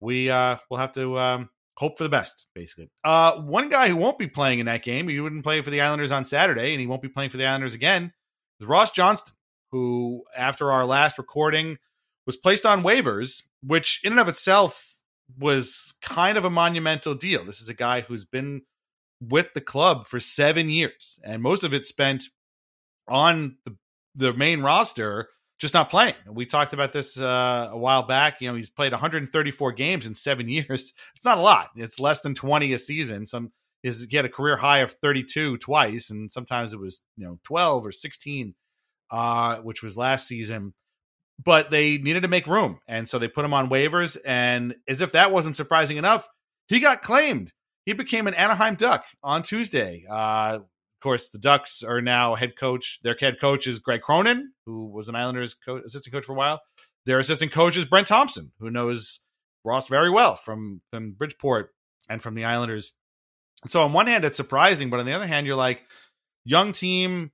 we uh, we'll have to. Um, Hope for the best, basically. Uh, one guy who won't be playing in that game, he wouldn't play for the Islanders on Saturday, and he won't be playing for the Islanders again, is Ross Johnston, who, after our last recording, was placed on waivers, which in and of itself was kind of a monumental deal. This is a guy who's been with the club for seven years, and most of it spent on the, the main roster, just not playing. We talked about this uh, a while back. You know, he's played 134 games in seven years. It's not a lot. It's less than 20 a season. Some is he had a career high of 32 twice, and sometimes it was you know 12 or 16, uh, which was last season. But they needed to make room, and so they put him on waivers. And as if that wasn't surprising enough, he got claimed. He became an Anaheim Duck on Tuesday. Uh, of course, the Ducks are now head coach. Their head coach is Greg Cronin, who was an Islanders co- assistant coach for a while. Their assistant coach is Brent Thompson, who knows Ross very well from from Bridgeport and from the Islanders. So on one hand, it's surprising, but on the other hand, you're like, young team.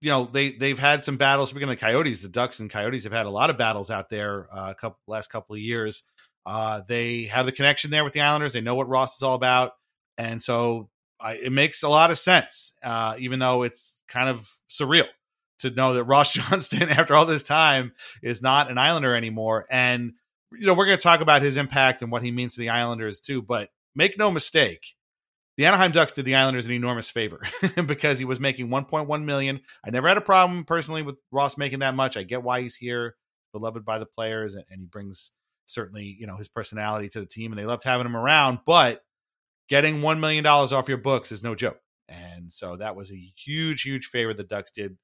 You know they they've had some battles. Speaking of the Coyotes, the Ducks and Coyotes have had a lot of battles out there uh, a couple last couple of years. Uh, they have the connection there with the Islanders. They know what Ross is all about, and so I, it makes a lot of sense. Uh, even though it's kind of surreal to know that Ross Johnston, after all this time, is not an Islander anymore. And you know we're going to talk about his impact and what he means to the Islanders too. But make no mistake, the Anaheim Ducks did the Islanders an enormous favor because he was making 1.1 million. I never had a problem personally with Ross making that much. I get why he's here, beloved by the players, and, and he brings certainly you know his personality to the team, and they loved having him around. But getting one million dollars off your books is no joke, and so that was a huge, huge favor the Ducks did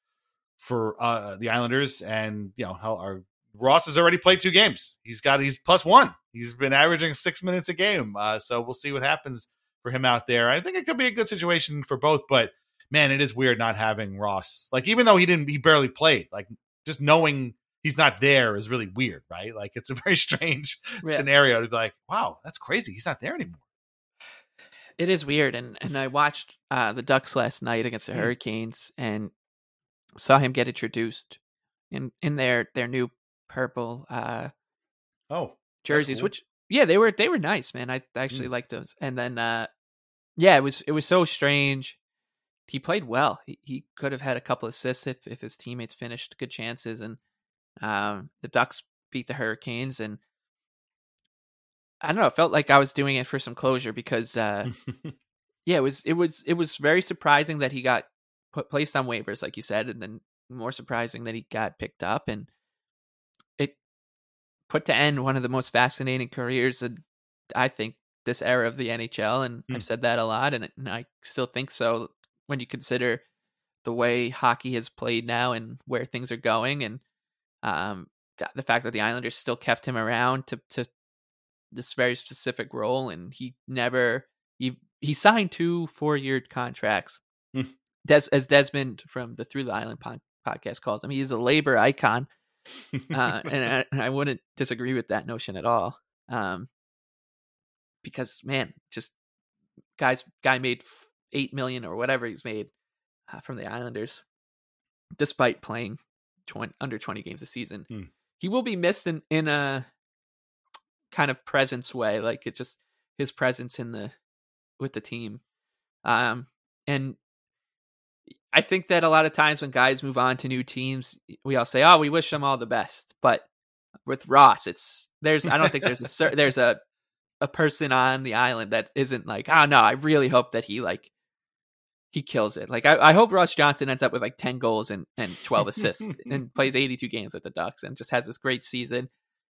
for uh, the Islanders, and you know how our Ross has already played two games. He's got he's plus one. He's been averaging six minutes a game. Uh, so we'll see what happens for him out there. I think it could be a good situation for both, but man, it is weird not having Ross. Like even though he didn't, he barely played. Like just knowing he's not there is really weird, right? Like it's a very strange Yeah. scenario to be like, wow, that's crazy. He's not there anymore. It is weird, and and I watched uh, the Ducks last night against the Hmm. Hurricanes, and saw him get introduced in in their their new purple uh, Oh, jerseys, cool. which yeah, they were they were nice, man. I actually liked those. And then uh, yeah, it was it was so strange. He played well. He he could have had a couple assists if if his teammates finished good chances, and um, the Ducks beat the Hurricanes, and I don't know. It felt like I was doing it for some closure because uh, yeah, it was it was it was very surprising that he got put placed on waivers, like you said, and then more surprising that he got picked up, and put to end one of the most fascinating careers in I think this era of the NHL, and Hmm. I've said that a lot, and, and I still think so when you consider the way hockey has played now and where things are going, and um, th- the fact that the Islanders still kept him around to to this very specific role, and he never he he signed two four year contracts. Hmm. Des, as Desmond from the Through the Island pod, podcast calls him, he is a labor icon, uh, and I, I wouldn't disagree with that notion at all. Um, because man, just guys, guy made eight million or whatever he's made uh, from the Islanders, despite playing 20, under twenty games a season. Hmm. He will be missed in in a kind of presence way, like it just his presence in the with the team. Um, and I think that a lot of times when guys move on to new teams, we all say, "Oh, we wish them all the best." But with Ross, it's there's I don't think there's a there's a a person on the island that isn't like, "Oh no, I really hope that he like he kills it." Like I, I hope Ross Johnston ends up with like ten goals and and twelve assists and plays eighty two games with the Ducks and just has this great season.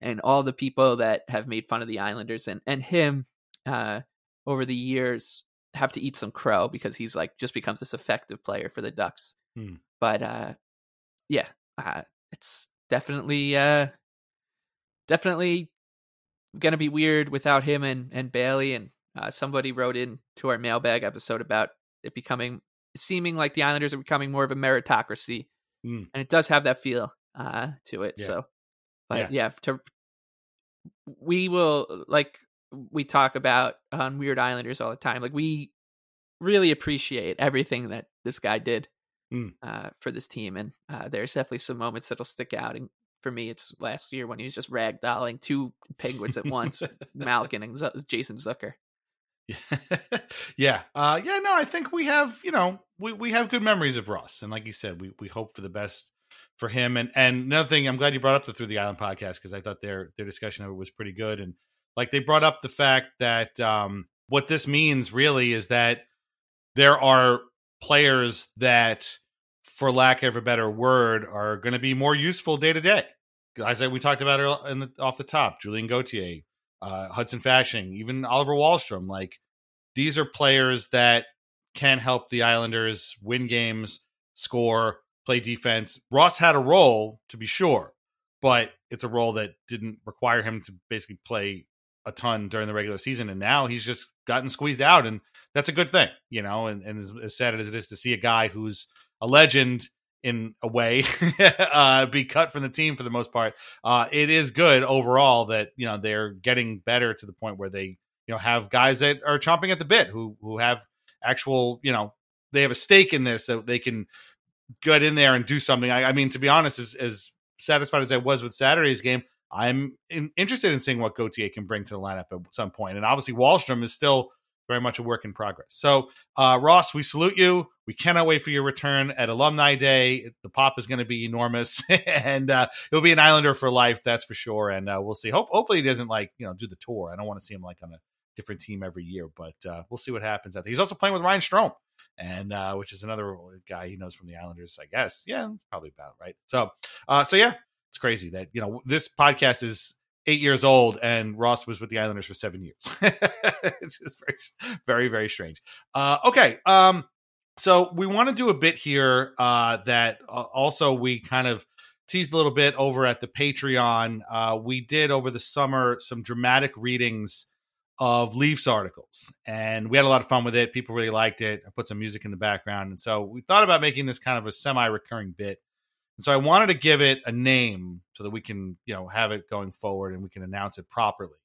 And all the people that have made fun of the Islanders and and him uh, over the years have to eat some crow because he's like just becomes this effective player for the Ducks. Hmm. But uh yeah, uh, it's definitely uh definitely gonna be weird without him and and Bailey and uh, somebody wrote in to our mailbag episode about it becoming seeming like the Islanders are becoming more of a meritocracy, Hmm. and it does have that feel uh to it. Yeah. So, but yeah, to we will like we talk about on Weird Islanders all the time. Like we really appreciate everything that this guy did Mm. uh, for this team, and uh, there's definitely some moments that'll stick out. And for me, it's last year when he was just ragdolling two penguins at once, Malkin and Z- Jason Zucker. yeah. Uh, yeah, no, I think we have, you know, we, we have good memories of Ross. And like you said, we, we hope for the best for him. And and another thing, I'm glad you brought up the Through the Island podcast because I thought their their discussion of it was pretty good. And like they brought up the fact that um, what this means really is that there are players that, for lack of a better word, are going to be more useful day to day. Guys that we talked about in the, off the top, Julien Gauthier, uh, Hudson Fasching, even Oliver Wahlstrom. Like these are players that can help the Islanders win games, score, play defense. Ross had a role to be sure, but it's a role that didn't require him to basically play a ton during the regular season. And now he's just gotten squeezed out, and that's a good thing, you know. And, and as, as sad as it is to see a guy who's a legend in a way uh, be cut from the team for the most part, uh, it is good overall that you know they're getting better to the point where they you know have guys that are chomping at the bit who who have actual you know they have a stake in this that they can get in there and do something. I, I mean, to be honest, as, as satisfied as I was with Saturday's game, I'm in, interested in seeing what Gauthier can bring to the lineup at some point. And obviously, Wahlstrom is still very much a work in progress. So, uh, Ross, we salute you. We cannot wait for your return at Alumni Day. The pop is going to be enormous, and uh, he'll be an Islander for life, that's for sure. And uh, we'll see. Hope, hopefully, he doesn't like you know do the tour. I don't want to see him like on a different team every year, but uh, we'll see what happens. He's also playing with Ryan Strome, and uh, which is another guy he knows from the Islanders, I guess. Yeah, probably about right. So, uh, so yeah, crazy that you know this podcast is eight years old and Ross was with the Islanders for seven years. it's just very, very, very strange. Uh, okay. Um, So we want to do a bit here uh, that uh, also we kind of teased a little bit over at the Patreon. Uh, we did over the summer some dramatic readings of Leafs articles, and we had a lot of fun with it. People really liked it. I put some music in the background, and so we thought about making this kind of a semi-recurring bit. And so I wanted to give it a name so that we can, you know, have it going forward and we can announce it properly.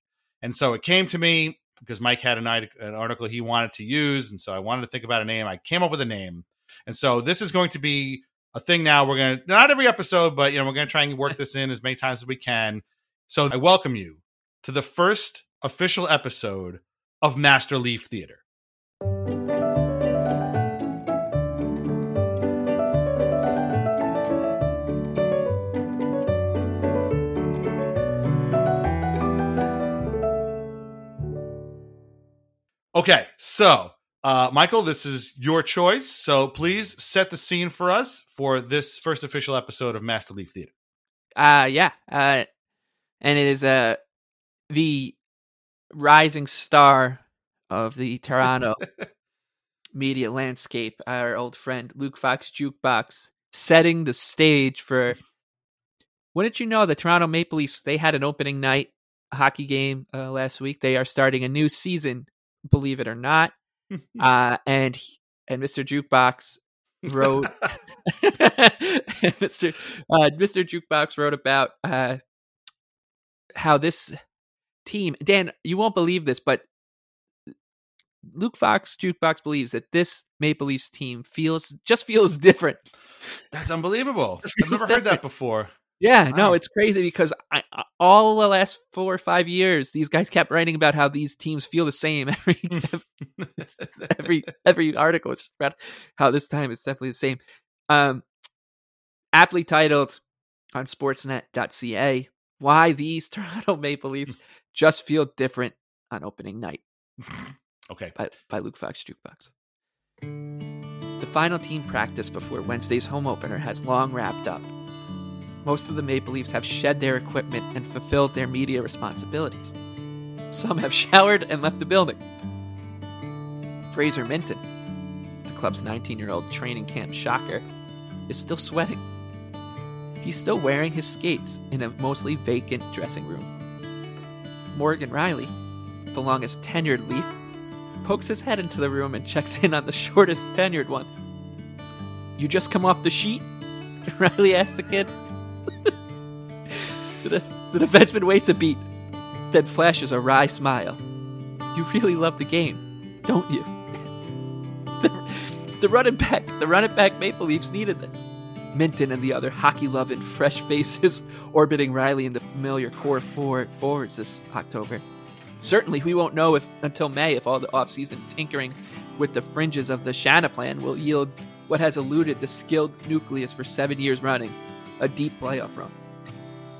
And so it came to me because Mike had an, an article he wanted to use, and so I wanted to think about a name. I came up with a name, and so this is going to be a thing. Now we're going to not every episode, but you know, we're going to try and work this in as many times as we can. So I welcome you to the first official episode of Master Leaf Theater. Okay, so uh, Michael, this is your choice. So please set the scene for us for this first official episode of Master Leaf Theater. Uh yeah. Uh and it is uh the rising star of the Toronto media landscape, our old friend Luke Fox Jukebox, setting the stage for. Wouldn't you know the Toronto Maple Leafs? They had an opening night hockey game uh, last week. They are starting a new season, believe it or not. uh, and and Mr. Jukebox wrote Mr. Uh, Mr. Jukebox wrote about uh, how this team, Dan, you won't believe this, but Luke Fox Jukebox believes that this Maple Leafs team feels just feels different. That's unbelievable. I've never heard that before. Yeah, wow. no, it's crazy because I, all the last four or five years, these guys kept writing about how these teams feel the same every every every article. It's just about how this time it's definitely the same. Um, aptly titled on Sportsnet.ca, "Why These Toronto Maple Leafs just feel different on opening night. okay. By, by Luke Fox Jukebox. The final team practice before Wednesday's home opener has long wrapped up. Most of the Maple Leafs have shed their equipment and fulfilled their media responsibilities. Some have showered and left the building. Fraser Minten, the club's 19 year old training camp shocker, is still sweating. He's still wearing his skates in a mostly vacant dressing room. Morgan Rielly, the longest tenured Leaf, pokes his head into the room and checks in on the shortest tenured one. You just come off the sheet? Riley asks the kid. The, the defenseman waits a beat, then flashes a wry smile. You really love the game, don't you? the, the running back, the running back Maple Leafs needed this. Minten and the other hockey loving fresh faces orbiting Rielly in the familiar core four forwards this October. Certainly, we won't know if until May if all the offseason tinkering with the fringes of the Shanna plan will yield what has eluded the skilled nucleus for seven years running a deep playoff run.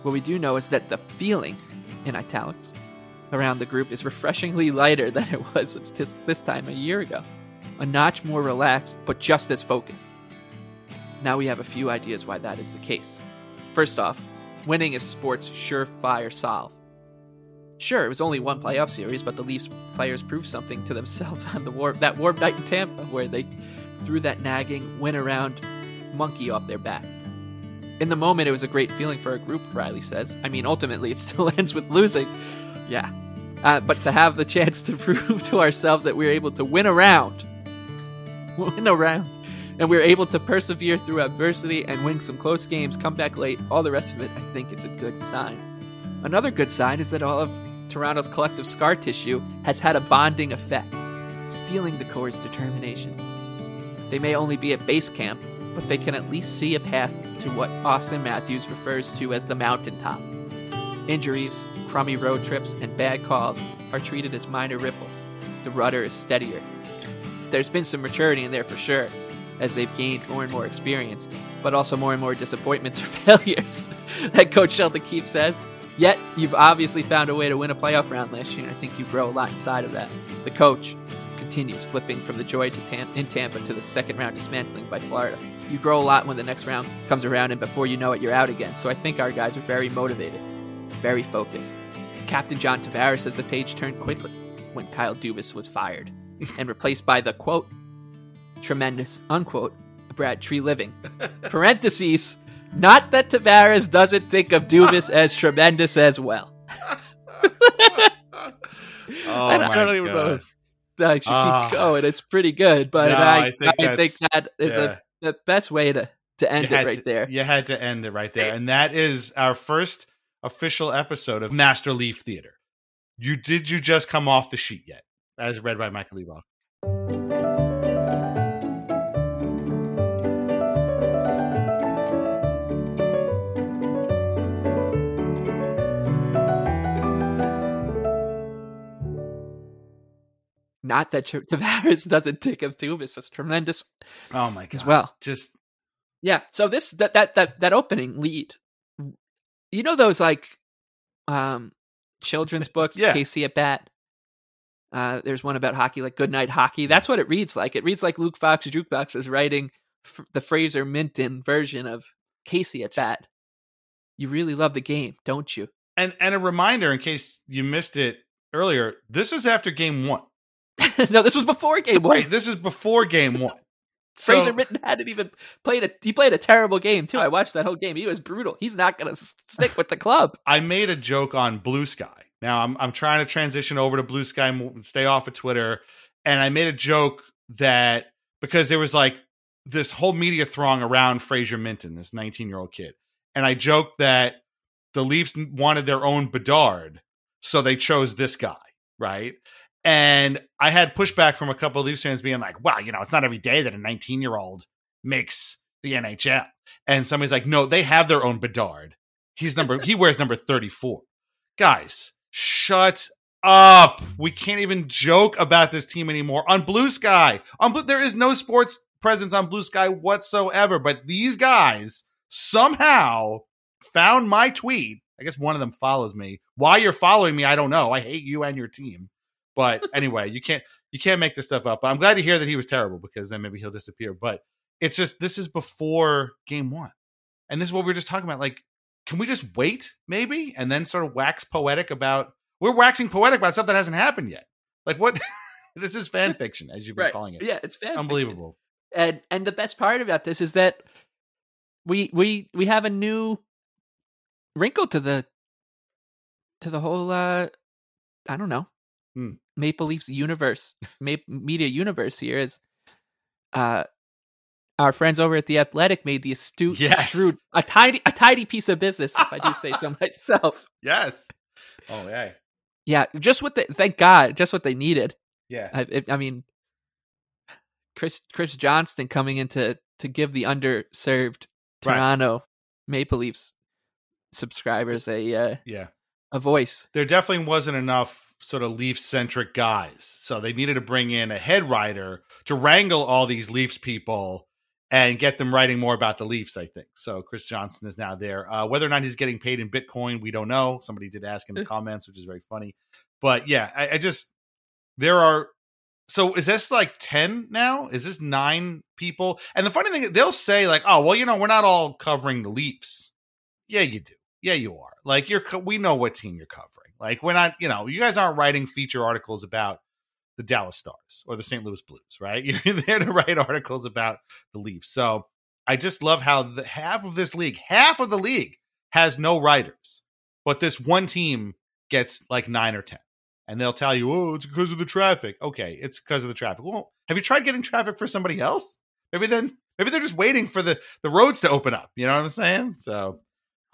What we do know is that the feeling, in italics, around the group is refreshingly lighter than it was this time a year ago. A notch more relaxed, but just as focused. Now we have a few ideas why that is the case. First off, winning is sports' surefire solve. Sure, it was only one playoff series, but the Leafs players proved something to themselves on the war that warm night in Tampa, where they threw that nagging win around monkey off their back. In the moment, it was a great feeling for a group, Rielly says. I mean, ultimately, it still ends with losing. Yeah. Uh, but to have the chance to prove to ourselves that we we're able to win around, win around, and we're able to persevere through adversity and win some close games, come back late, all the rest of it, I think it's a good sign. Another good sign is that all of Toronto's collective scar tissue has had a bonding effect, stealing the core's determination. They may only be at base camp, but they can at least see a path to what Auston Matthews refers to as the mountaintop. Injuries, crummy road trips, and bad calls are treated as minor ripples. The rudder is steadier. There's been some maturity in there for sure, as they've gained more and more experience, but also more and more disappointments or failures, that Coach Sheldon Keefe says. Yet, you've obviously found a way to win a playoff round last year, and I think you grow a lot inside of that. The coach continues flipping from the joy to Tam- in Tampa to the second round dismantling by Florida. You grow a lot when the next round comes around, and before you know it, you're out again. So I think our guys are very motivated, very focused. Captain John Tavares says the page turned quickly when Kyle Dubas was fired and replaced by the quote tremendous, unquote, Brad Treliving. Parentheses, not that Tavares doesn't think of Dubas as tremendous as well. Oh I, don't, I my don't even know God. if I should Ah. keep going. It's pretty good, but No, I, I think I think that's- yeah. a, the best way to, to end it right to- there. You had to end it right there. And that is our first official episode of Master Leaf Theater. You did you just come off the sheet yet? As read by Michael Leboff. Not that Tavares doesn't think of Dubas as tremendous Oh my god. as well. Just Yeah. So this that that that that opening lead, you know those like um children's books, Yeah. Casey at Bat. Uh, there's one about hockey, like Good Night Hockey. That's what it reads like. It reads like Luke Fox Jukebox is writing f- the Fraser Minten version of Casey at Just- Bat. You really love the game, don't you? and and a reminder in case you missed it earlier, this was after game one. no, this was before game one. This is before game one. So- Fraser Minten hadn't even played a. He played a terrible game too. I watched that whole game. He was brutal. He's not going to stick with the club. I made a joke on Blue Sky. Now I'm I'm trying to transition over to Blue Sky, stay off of Twitter, and I made a joke that because there was like this whole media throng around Fraser Minten, this 19 year old kid, and I joked that the Leafs wanted their own Bedard, so they chose this guy, right? And I had pushback from a couple of Leafs fans being like, "Wow, you know, it's not every day that a 19 year old makes the NHL." And somebody's like, "No, they have their own Bedard. He's number he wears number 34." Guys, shut up. We can't even joke about this team anymore on Blue Sky. On Blue, there is no sports presence on Blue Sky whatsoever, but these guys somehow found my tweet. I guess one of them follows me. Why you're following me, I don't know. I hate you and your team. But anyway, you can't you can't make this stuff up. But I'm glad to hear that he was terrible because then maybe he'll disappear. But it's just this is before game one. And this is what we were just talking about. Like, can we just wait, maybe? And then sort of wax poetic about we're waxing poetic about stuff that hasn't happened yet. Like what this is fan fiction, as you've been Right. calling it. Yeah, it's fan fiction. unbelievable. And and the best part about this is that we we we have a new wrinkle to the to the whole uh I don't know Hmm. Maple Leafs universe, Ma- media universe here is uh our friends over at the Athletic made the astute, Yes. shrewd, a tiny, a tidy piece of business, if I do say so myself. Yes. Oh yeah. Yeah, just what they, thank God, just what they needed. Yeah. I, it, I mean, Chris Chris Johnston coming in to to give the underserved Right. Toronto Maple Leafs subscribers a uh, Yeah. a voice. there definitely wasn't enough sort of Leaf centric guys. So they needed to bring in a head writer to wrangle all these Leafs people and get them writing more about the Leafs, I think. So Chris Johnston is now there. Uh, whether or not he's getting paid in Bitcoin, we don't know. Somebody did ask in the comments, which is very funny. But yeah, I, I just, there are, so is this like 10 now? Is this nine people? And the funny thing, they'll say like, oh, well, you know, we're not all covering the Leafs. Yeah, you do. Yeah, you are. Like you're, co- we know what team you're covering. Like we're not, you know, you guys aren't writing feature articles about the Dallas Stars or the St. Louis Blues, right? You're there to write articles about the Leafs. So I just love how the half of this league, half of the league has no writers, but this one team gets like nine or 10. And they'll tell you, oh, it's because of the traffic. Okay, it's because of the traffic. Well, have you tried getting traffic for somebody else? Maybe then, maybe they're just waiting for the, the roads to open up. You know what I'm saying? So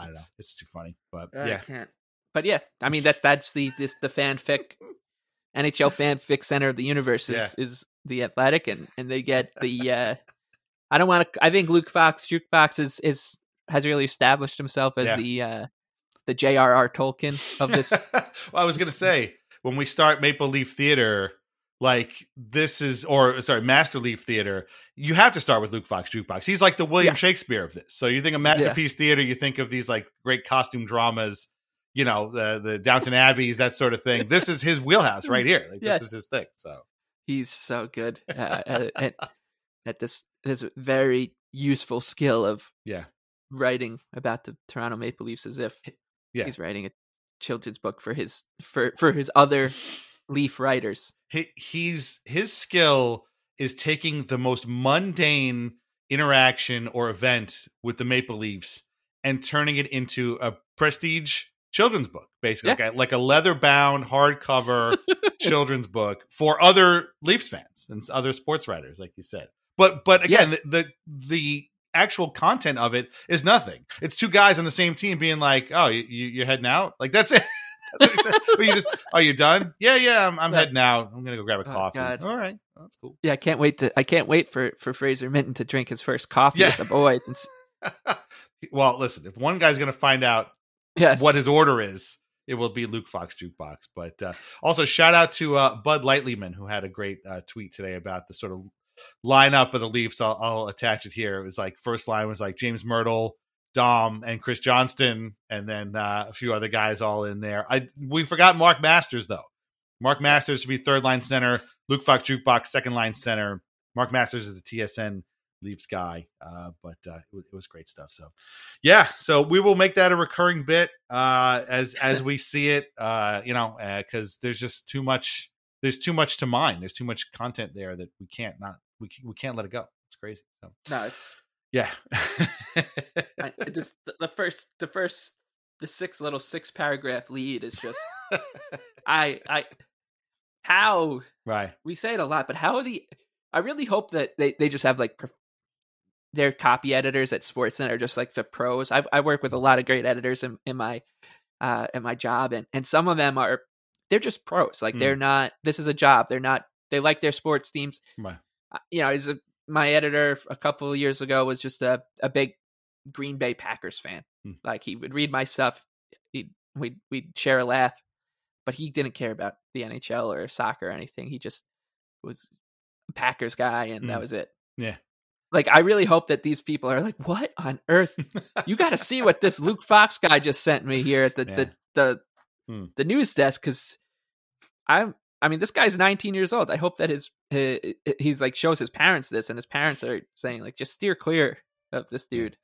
I don't know. It's too funny. But yeah. can't. But yeah, I mean that that's the this the fanfic NHL fanfic center of the universe is Yeah. is the Athletic, and and they get the. uh I don't want to. I think Luke Fox Jukebox is is has really established himself as Yeah. the uh the J.R.R. Tolkien of this. well, I was gonna say when we start Maple Leaf Theater, like this is or sorry, Master Leaf Theater, you have to start with Luke Fox Jukebox. He's like the William Yeah. Shakespeare of this. So you think of Masterpiece Theater, you think of these like great costume dramas, you know, the the Downton Abbeys, that sort of thing. This is his wheelhouse right here. Like Yes. this is his thing. So He's so good uh, at, at at this this very useful skill of yeah. writing about the Toronto Maple Leafs as if Yeah. he's writing a children's book for his for for his other Leaf writers. he, he's his skill is taking the most mundane interaction or event with the Maple Leafs and turning it into a prestige children's book, basically, Yeah. like, a, like a leather bound, hardcover children's book for other Leafs fans and other sports writers, like you said. But but again, the, the the actual content of it is nothing. It's two guys on the same team being like, "Oh, you, you you're heading out?" Like that's it. That's what he said. But you just, "Are you done?" Yeah, yeah, I'm, I'm Yeah. heading out. I'm gonna go grab a Oh, coffee. God. All right, that's cool. Yeah, I can't wait to. I can't wait for for Fraser Minten to drink his first coffee Yeah. with the boys. And, well, listen, if one guy's gonna find out yes, what his order is, it will be Luke Fox Jukebox. But uh, also, shout out to uh, Bud Lightlyman, who had a great uh, tweet today about the sort of lineup of the Leafs. I'll, I'll attach it here. It was like first line was like James Mirtle, Dom, and Chris Johnston, and then uh, a few other guys all in there. I we forgot Mark Masters though. Mark Masters to be third line center. Luke Fox Jukebox second line center. Mark Masters is the TSN Leafs guy, uh, but uh, it, was, it was great stuff. So, yeah, so we will make that a recurring bit uh, as as we see it. Uh, you know, because there's just too much. There's too much to mine. There's too much content there that we can't not we we can't let it go. It's crazy. So no, it's yeah, I, this, the- first the first the six little six paragraph lead is just I I how right. we say it a lot, but how are the I really hope that they, they just have like prof- their copy editors at Sportsnet are just like the pros. I've, I work with a lot of great editors in, in my uh in my job, and and some of them are they're just pros. Like Mm. they're not. This is a job. They're not. They like their sports teams. Right. You know, is a my editor a couple of years ago was just a a big Green Bay Packers fan. Hmm. Like he would read my stuff. He we'd we'd share a laugh, but he didn't care about the NHL or soccer or anything. He just was a Packers guy, and that Hmm. was it. Yeah. Like I really hope that these people are like, what on earth? You got to see what this Luke Fox guy just sent me here at the Yeah. the the, Hmm. the news desk because I'm. I mean, this guy's 19 years old. I hope that his, his he's like shows his parents this, and his parents are saying like, just steer clear of this dude.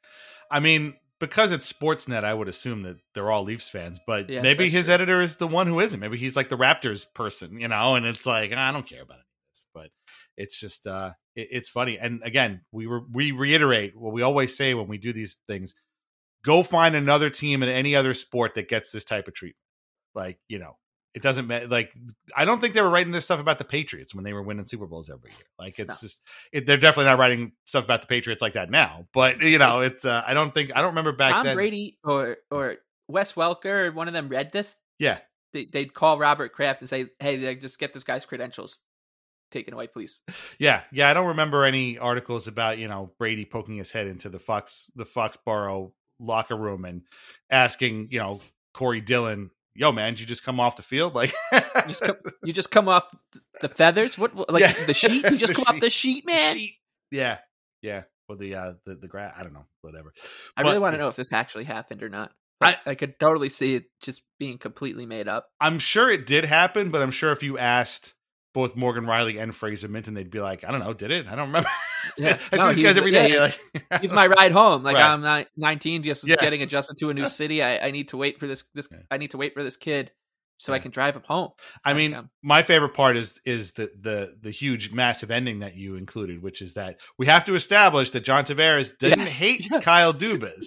I mean, because it's Sportsnet, I would assume that they're all Leafs fans, but Yes, maybe his true. editor is the one who isn't. Maybe he's like the Raptors person, you know, and it's like, I don't care about any of this, but it's just, uh, it, it's funny. And again, we re- we reiterate what we always say when we do these things go find another team in any other sport that gets this type of treatment. Like, you know, it doesn't matter. Like, I don't think they were writing this stuff about the Patriots when they were winning Super Bowls every year. Like, it's No. just, it, they're definitely not writing stuff about the Patriots like that now. But you know, it's, uh, I don't think, I don't remember back Tom then. Brady or or Wes Welker, or one of them read this. Yeah, They, they'd call Robert Kraft and say, "Hey, like, just get this guy's credentials taken away, please." yeah, yeah. I don't remember any articles about you know Brady poking his head into the Fox, the Foxborough locker room and asking you know Corey Dillon, "Yo, man, did you just come off the field?" Like, You just come, you just come off the feathers. What, what- like Yeah. the sheet? You just The come off the sheet, The man. sheet. Yeah, yeah. Or the uh the the grass. I don't know. Whatever. I But- really want to know if this actually happened or not. But I, could totally see it just being completely made up. I'm sure it did happen, but I'm sure if you asked both Morgan Rielly and Fraser Minten, they'd be like, "I don't know, did it? I don't remember." Yeah. I see these he's- guys every yeah, day. like, He's my ride home. Like Right. I'm not 19, just Yeah. getting adjusted to a new city. I, I need to wait for this. This Yeah. I need to wait for this kid so I can drive him home. I Like, mean, um, my favorite part is is the the the huge massive ending that you included, which is that we have to establish that John Tavares didn't Yes, hate yes. Kyle Dubas,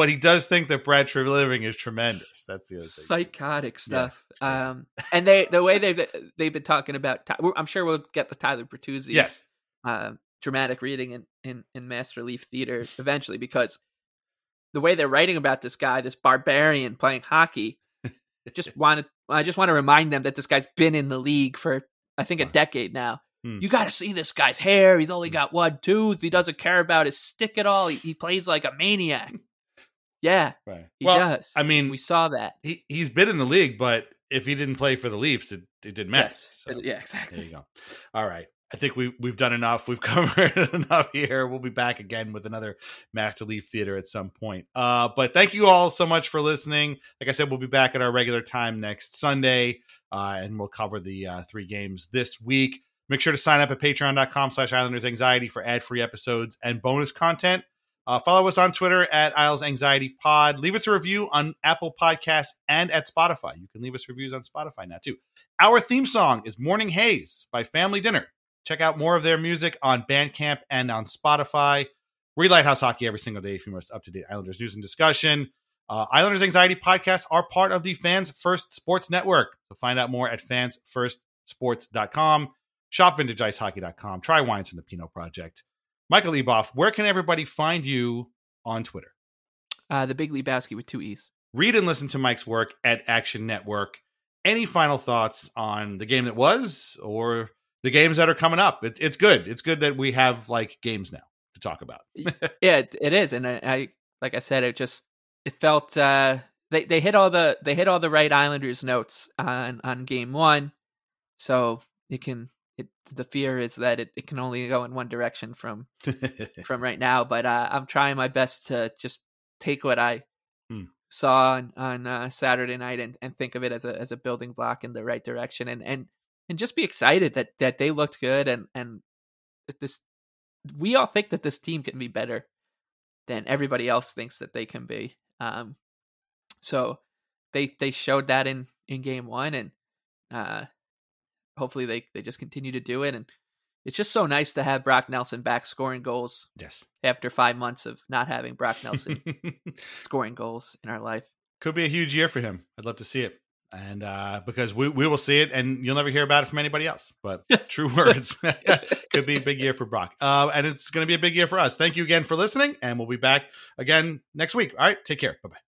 but he does think that Brad Treliving is tremendous. That's the other thing. psychotic stuff. crazy. um, and they the way they've they've been talking about. I'm sure we'll get the Tyler Bertuzzi. Yes, uh, dramatic reading in, in, in Master Leaf Theater eventually because the way they're writing about this guy, this barbarian playing hockey, just wanted I just want to remind them that this guy's been in the league for I think a decade now. Hmm. You got to see this guy's hair. He's only Hmm. got one tooth. He doesn't care about his stick at all. He, he plays like a maniac. Yeah, right. he well, does. I mean, we saw that. he he's been in the league, but if he didn't play for the Leafs, it, it didn't matter. Yes. So, yeah, exactly. There you go. All right. I think we we've done enough. We've covered enough here. We'll be back again with another Master Leaf Theater at some point. Uh, but thank you all so much for listening. Like I said, we'll be back at our regular time next Sunday, uh, and we'll cover the uh, three games this week. Make sure to sign up at patreon.com slash Islanders Anxiety for ad-free episodes and bonus content. Uh, follow us on Twitter at Isles Anxiety Pod. Leave us a review on Apple Podcasts and at Spotify. You can leave us reviews on Spotify now too. Our theme song is Morning Haze by Family Dinner. Check out more of their music on Bandcamp and on Spotify. Read Lighthouse Hockey every single day for most up to date Islanders news and discussion. Uh, Islanders Anxiety podcasts are part of the Fans First Sports Network. So find out more at fansfirstsports.com. Shop vintageIceHockey.com. Try wines from the Pinot Project. Michael Leboff, where can everybody find you on Twitter? Uh, the Big Lebowski with two E's. Read and listen to Mike's work at Action Network. Any final thoughts on the game that was or the games that are coming up? It's it's good. It's good that we have like games now to talk about. yeah, it, it is, and I, I like I said, it just it felt uh, they they hit all the they hit all the right Islanders notes on on game one, so it can. It, the fear is that it, it can only go in one direction from from right now. But uh, I'm trying my best to just take what I Hmm. saw on, on uh, Saturday night and, and think of it as a as a building block in the right direction and and and just be excited that that they looked good and and this we all think that this team can be better than everybody else thinks that they can be. Um, so they they showed that in in game one and uh, hopefully they they just continue to do it and it's just so nice to have Brock Nelson back scoring goals yes. after five months of not having Brock Nelson scoring goals in our life. Could be a huge year for him. I'd love to see it. And uh, because we, we will see it and you'll never hear about it from anybody else. But true words. Could be a big year for Brock. Uh, and it's going to be a big year for us. Thank you again for listening. And we'll be back again next week. All right. Take care. Bye bye.